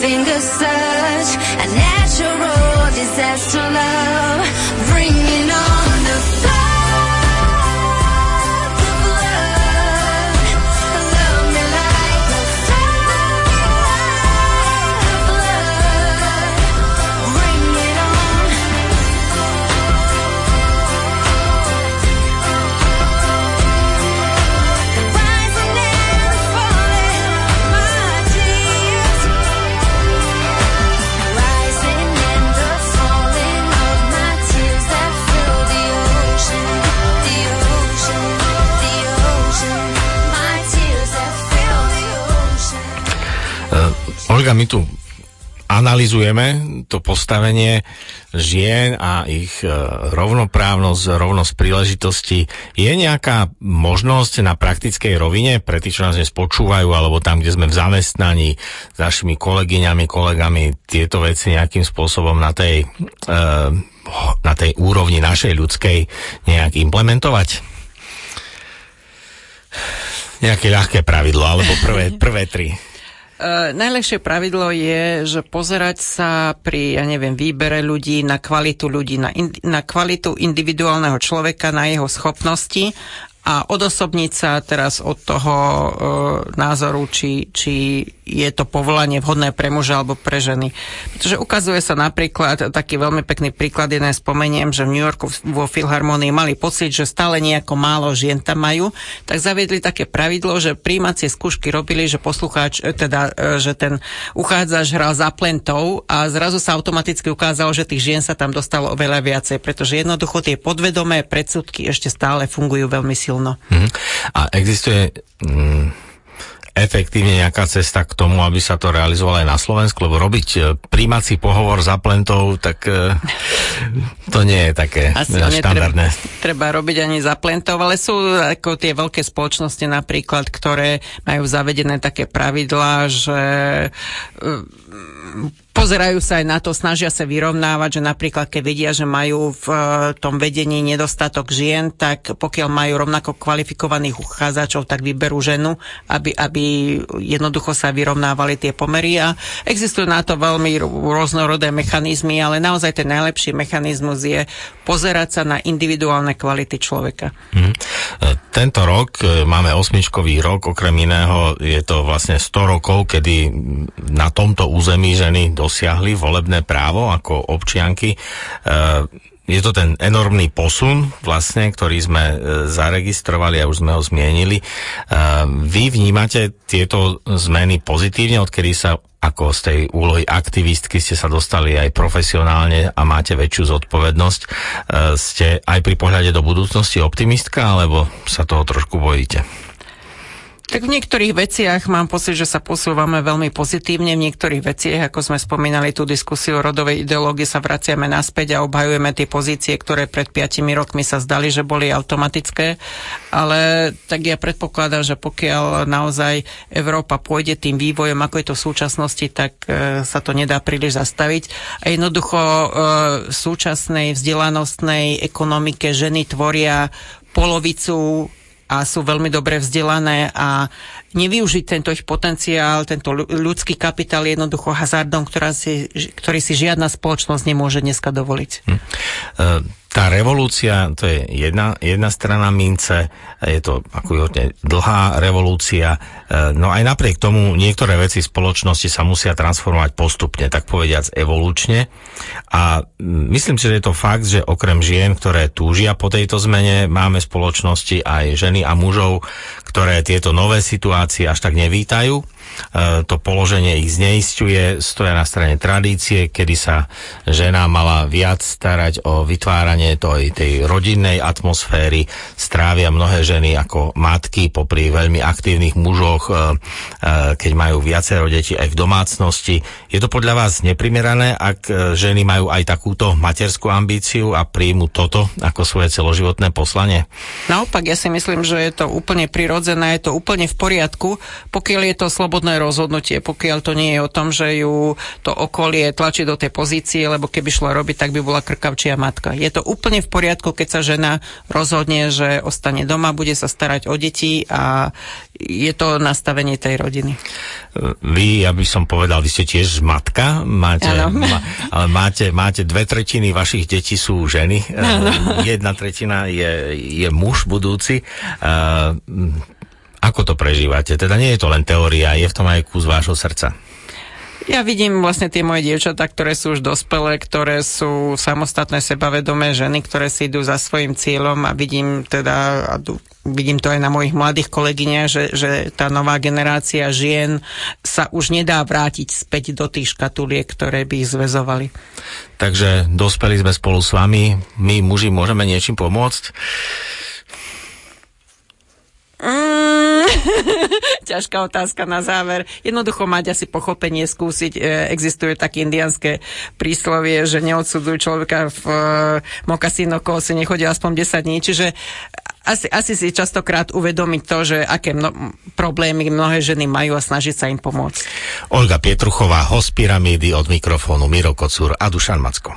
fingers, such a natural disaster love. Olga, my tu analizujeme to postavenie žien a ich e, rovnoprávnosť, rovnosť príležitosti. Je nejaká možnosť na praktickej rovine pre tých, čo nás dnes počúvajú, alebo tam, kde sme v zamestnaní s našimi kolegyňami, kolegami, tieto veci nejakým spôsobom na tej, e, na tej úrovni našej ľudskej nejak implementovať? Nejaké ľahké pravidlo, alebo prvé, prvé tri. Uh, najlepšie pravidlo je, že pozerať sa pri, ja neviem, výbere ľudí na kvalitu ľudí, na, in, na kvalitu individuálneho človeka, na jeho schopnosti a odosobniť sa teraz od toho uh, názoru, či, či je to povolanie vhodné pre muža alebo pre ženy. Pretože ukazuje sa napríklad, taký veľmi pekný príklad, jeden spomeniem, že v New Yorku vo Filharmonii mali pocit, že stále nejako málo žien tam majú, tak zaviedli také pravidlo, že príjmacie skúšky robili, že poslucháč, e, teda, e, že ten uchádzač hral za plentou a zrazu sa automaticky ukázalo, že tých žien sa tam dostalo oveľa viacej, pretože jednoducho tie podvedomé predsudky ešte stále fungujú veľmi silno. Mhm. A existuje mm, efektívne nejaká cesta k tomu, aby sa to realizovalo aj na Slovensku, lebo robiť e, príjmací pohovor za plentou, tak e, to nie je také Asi štandardné. Netreba, treba robiť ani za plentov, ale sú ako tie veľké spoločnosti napríklad, ktoré majú zavedené také pravidlá, že e, pozerajú sa aj na to, snažia sa vyrovnávať, že napríklad keď vidia, že majú v e, tom vedení nedostatok žien, tak pokiaľ majú rovnako kvalifikovaných uchádzačov, tak vyberú ženu, aby, aby jednoducho sa vyrovnávali tie pomery a existujú na to veľmi rôznorodé mechanizmy, ale naozaj ten najlepší mechanizmus je pozerať sa na individuálne kvality človeka. E, Tento rok e, máme osmičkový rok, okrem iného je to vlastne 100 rokov, kedy na tomto území ženy dosiahli volebné právo ako občianky. E, je to ten enormný posun, vlastne, ktorý sme e, zaregistrovali a už sme ho zmienili. E, vy vnímate tieto zmeny pozitívne, odkedy sa ako z tej úlohy aktivistky ste sa dostali aj profesionálne a máte väčšiu zodpovednosť. Ste aj pri pohľade do budúcnosti optimistka, alebo sa toho trošku bojíte? Tak v niektorých veciach mám pocit, že sa posúvame veľmi pozitívne, v niektorých veciach, ako sme spomínali tú diskusiu o rodovej ideológii, sa vraciame naspäť a obhajujeme tie pozície, ktoré pred piatimi rokmi sa zdali, že boli automatické, ale tak ja predpokladám, že pokiaľ naozaj Európa pôjde tým vývojom, ako je to v súčasnosti, tak e, sa to nedá príliš zastaviť. A jednoducho e, v súčasnej vzdelanostnej ekonomike ženy tvoria polovicu a sú veľmi dobre vzdelané a nevyužiť tento ich potenciál, tento ľudský kapitál je jednoducho hazardom, ktorá si, ktorý si žiadna spoločnosť nemôže dneska dovoliť. Hm. Uh tá revolúcia, to je jedna, jedna strana mince, je to ako dlhá revolúcia, no aj napriek tomu niektoré veci spoločnosti sa musia transformovať postupne, tak povediac evolučne. A myslím si, že je to fakt, že okrem žien, ktoré túžia po tejto zmene, máme spoločnosti aj ženy a mužov, ktoré tieto nové situácie až tak nevítajú to položenie ich zneistuje, stoja na strane tradície, kedy sa žena mala viac starať o vytváranie tej, tej rodinnej atmosféry, strávia mnohé ženy ako matky popri veľmi aktívnych mužoch, keď majú viacero detí aj v domácnosti. Je to podľa vás neprimerané, ak e, ženy majú aj takúto materskú ambíciu a príjmu toto ako svoje celoživotné poslanie? Naopak, ja si myslím, že je to úplne prirodzené, je to úplne v poriadku, pokiaľ je to slobodné rozhodnutie, pokiaľ to nie je o tom, že ju to okolie tlačí do tej pozície, lebo keby šla robiť, tak by bola krkavčia matka. Je to úplne v poriadku, keď sa žena rozhodne, že ostane doma, bude sa starať o deti a je to nastavenie tej rodiny. Vy, ja by som povedal, vy ste tiež matka, máte, ma, ale máte, máte dve tretiny vašich detí sú ženy, ano. jedna tretina je, je muž budúci. Uh, ako to prežívate? Teda nie je to len teória, je v tom aj kus vášho srdca. Ja vidím vlastne tie moje dievčatá, ktoré sú už dospelé, ktoré sú samostatné, sebavedomé ženy, ktoré si idú za svojim cieľom a vidím teda, a vidím to aj na mojich mladých kolegyniach, že, že tá nová generácia žien sa už nedá vrátiť späť do tých škatuliek, ktoré by ich zväzovali. Takže dospeli sme spolu s vami, my muži môžeme niečím pomôcť? Mm, ťažká otázka na záver. Jednoducho mať asi pochopenie, skúsiť. E, existuje také indianské príslovie, že neodsudzujú človeka v e, mokasíno, koho si nechodí aspoň 10 dní. Čiže asi, asi si častokrát uvedomiť to, že aké mno, problémy mnohé ženy majú a snažiť sa im pomôcť. Olga Pietruchová, host Pyramídy od mikrofónu Miro Kocúr a Dušan Macko.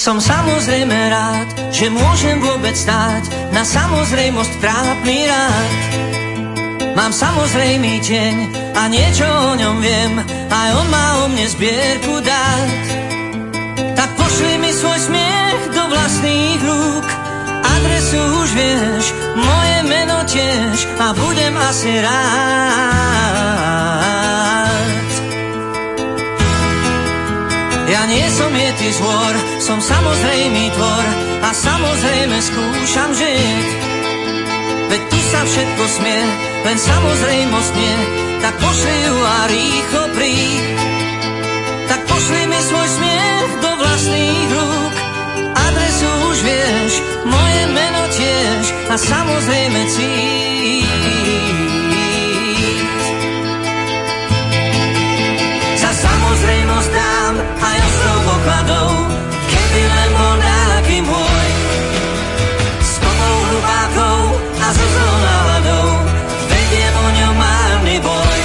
Som samozrejme rád, že môžem vôbec stáť na samozrejmosť trápny rád. Mám samozrejmý deň a niečo o ňom viem, aj on má o mne zbierku dát. Tak pošli mi svoj smiech do vlastných rúk, adresu už vieš, moje meno tiež a budem asi rád. Som ty zvor, som samozrejmý tvor a samozrejme skúšam žiť. Veď tu sa všetko smie, len samozrejmosť nie, tak pošli ju a rýchlo príď. Tak pošli mi svoj smiech do vlastných rúk, adresu už vieš, moje meno tiež a samozrejme cít. Ostrov pokladov, keby len bol nejaký môj. S kopou hlubákov a so zlou náladou, vediem o ňom márny boj.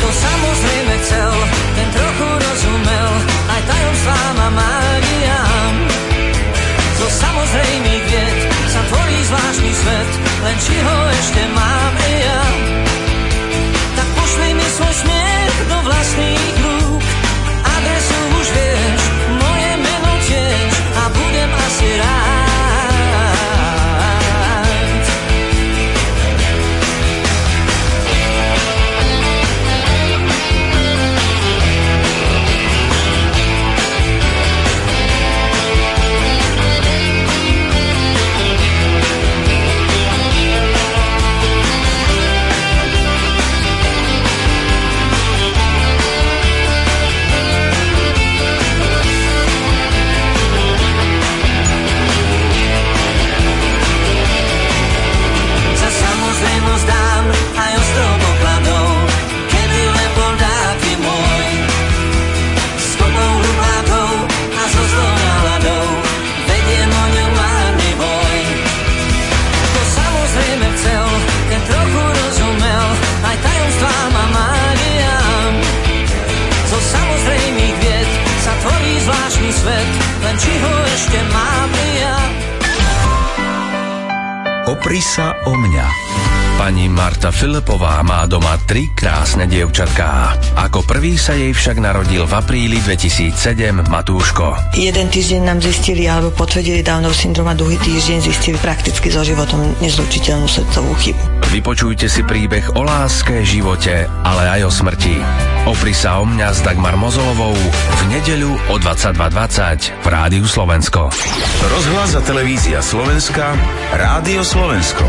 To samozrejme chcel, ten trochu rozumel, aj tajomstvám a mágiám. Zo samozrejmých vied sa tvorí zvláštny svet, len či ho ešte mám i ja. Tak pošli mi svoj smiech do vlastných rúk, adresu svet, len či ho ešte mám ja. Opri sa o mňa. Pani Marta Filipová má doma tri krásne dievčatká. Ako prvý sa jej však narodil v apríli 2007 Matúško. Jeden týždeň nám zistili alebo potvrdili Downov syndrom a druhý týždeň zistili prakticky so životom nezlučiteľnú srdcovú chybu. Vypočujte si príbeh o láske, živote, ale aj o smrti. Opri sa o mňa s Dagmar Mozolovou v nedeľu o 22.20 v Rádiu Slovensko. Rozhlas a televízia Slovenska, Rádio Slovensko.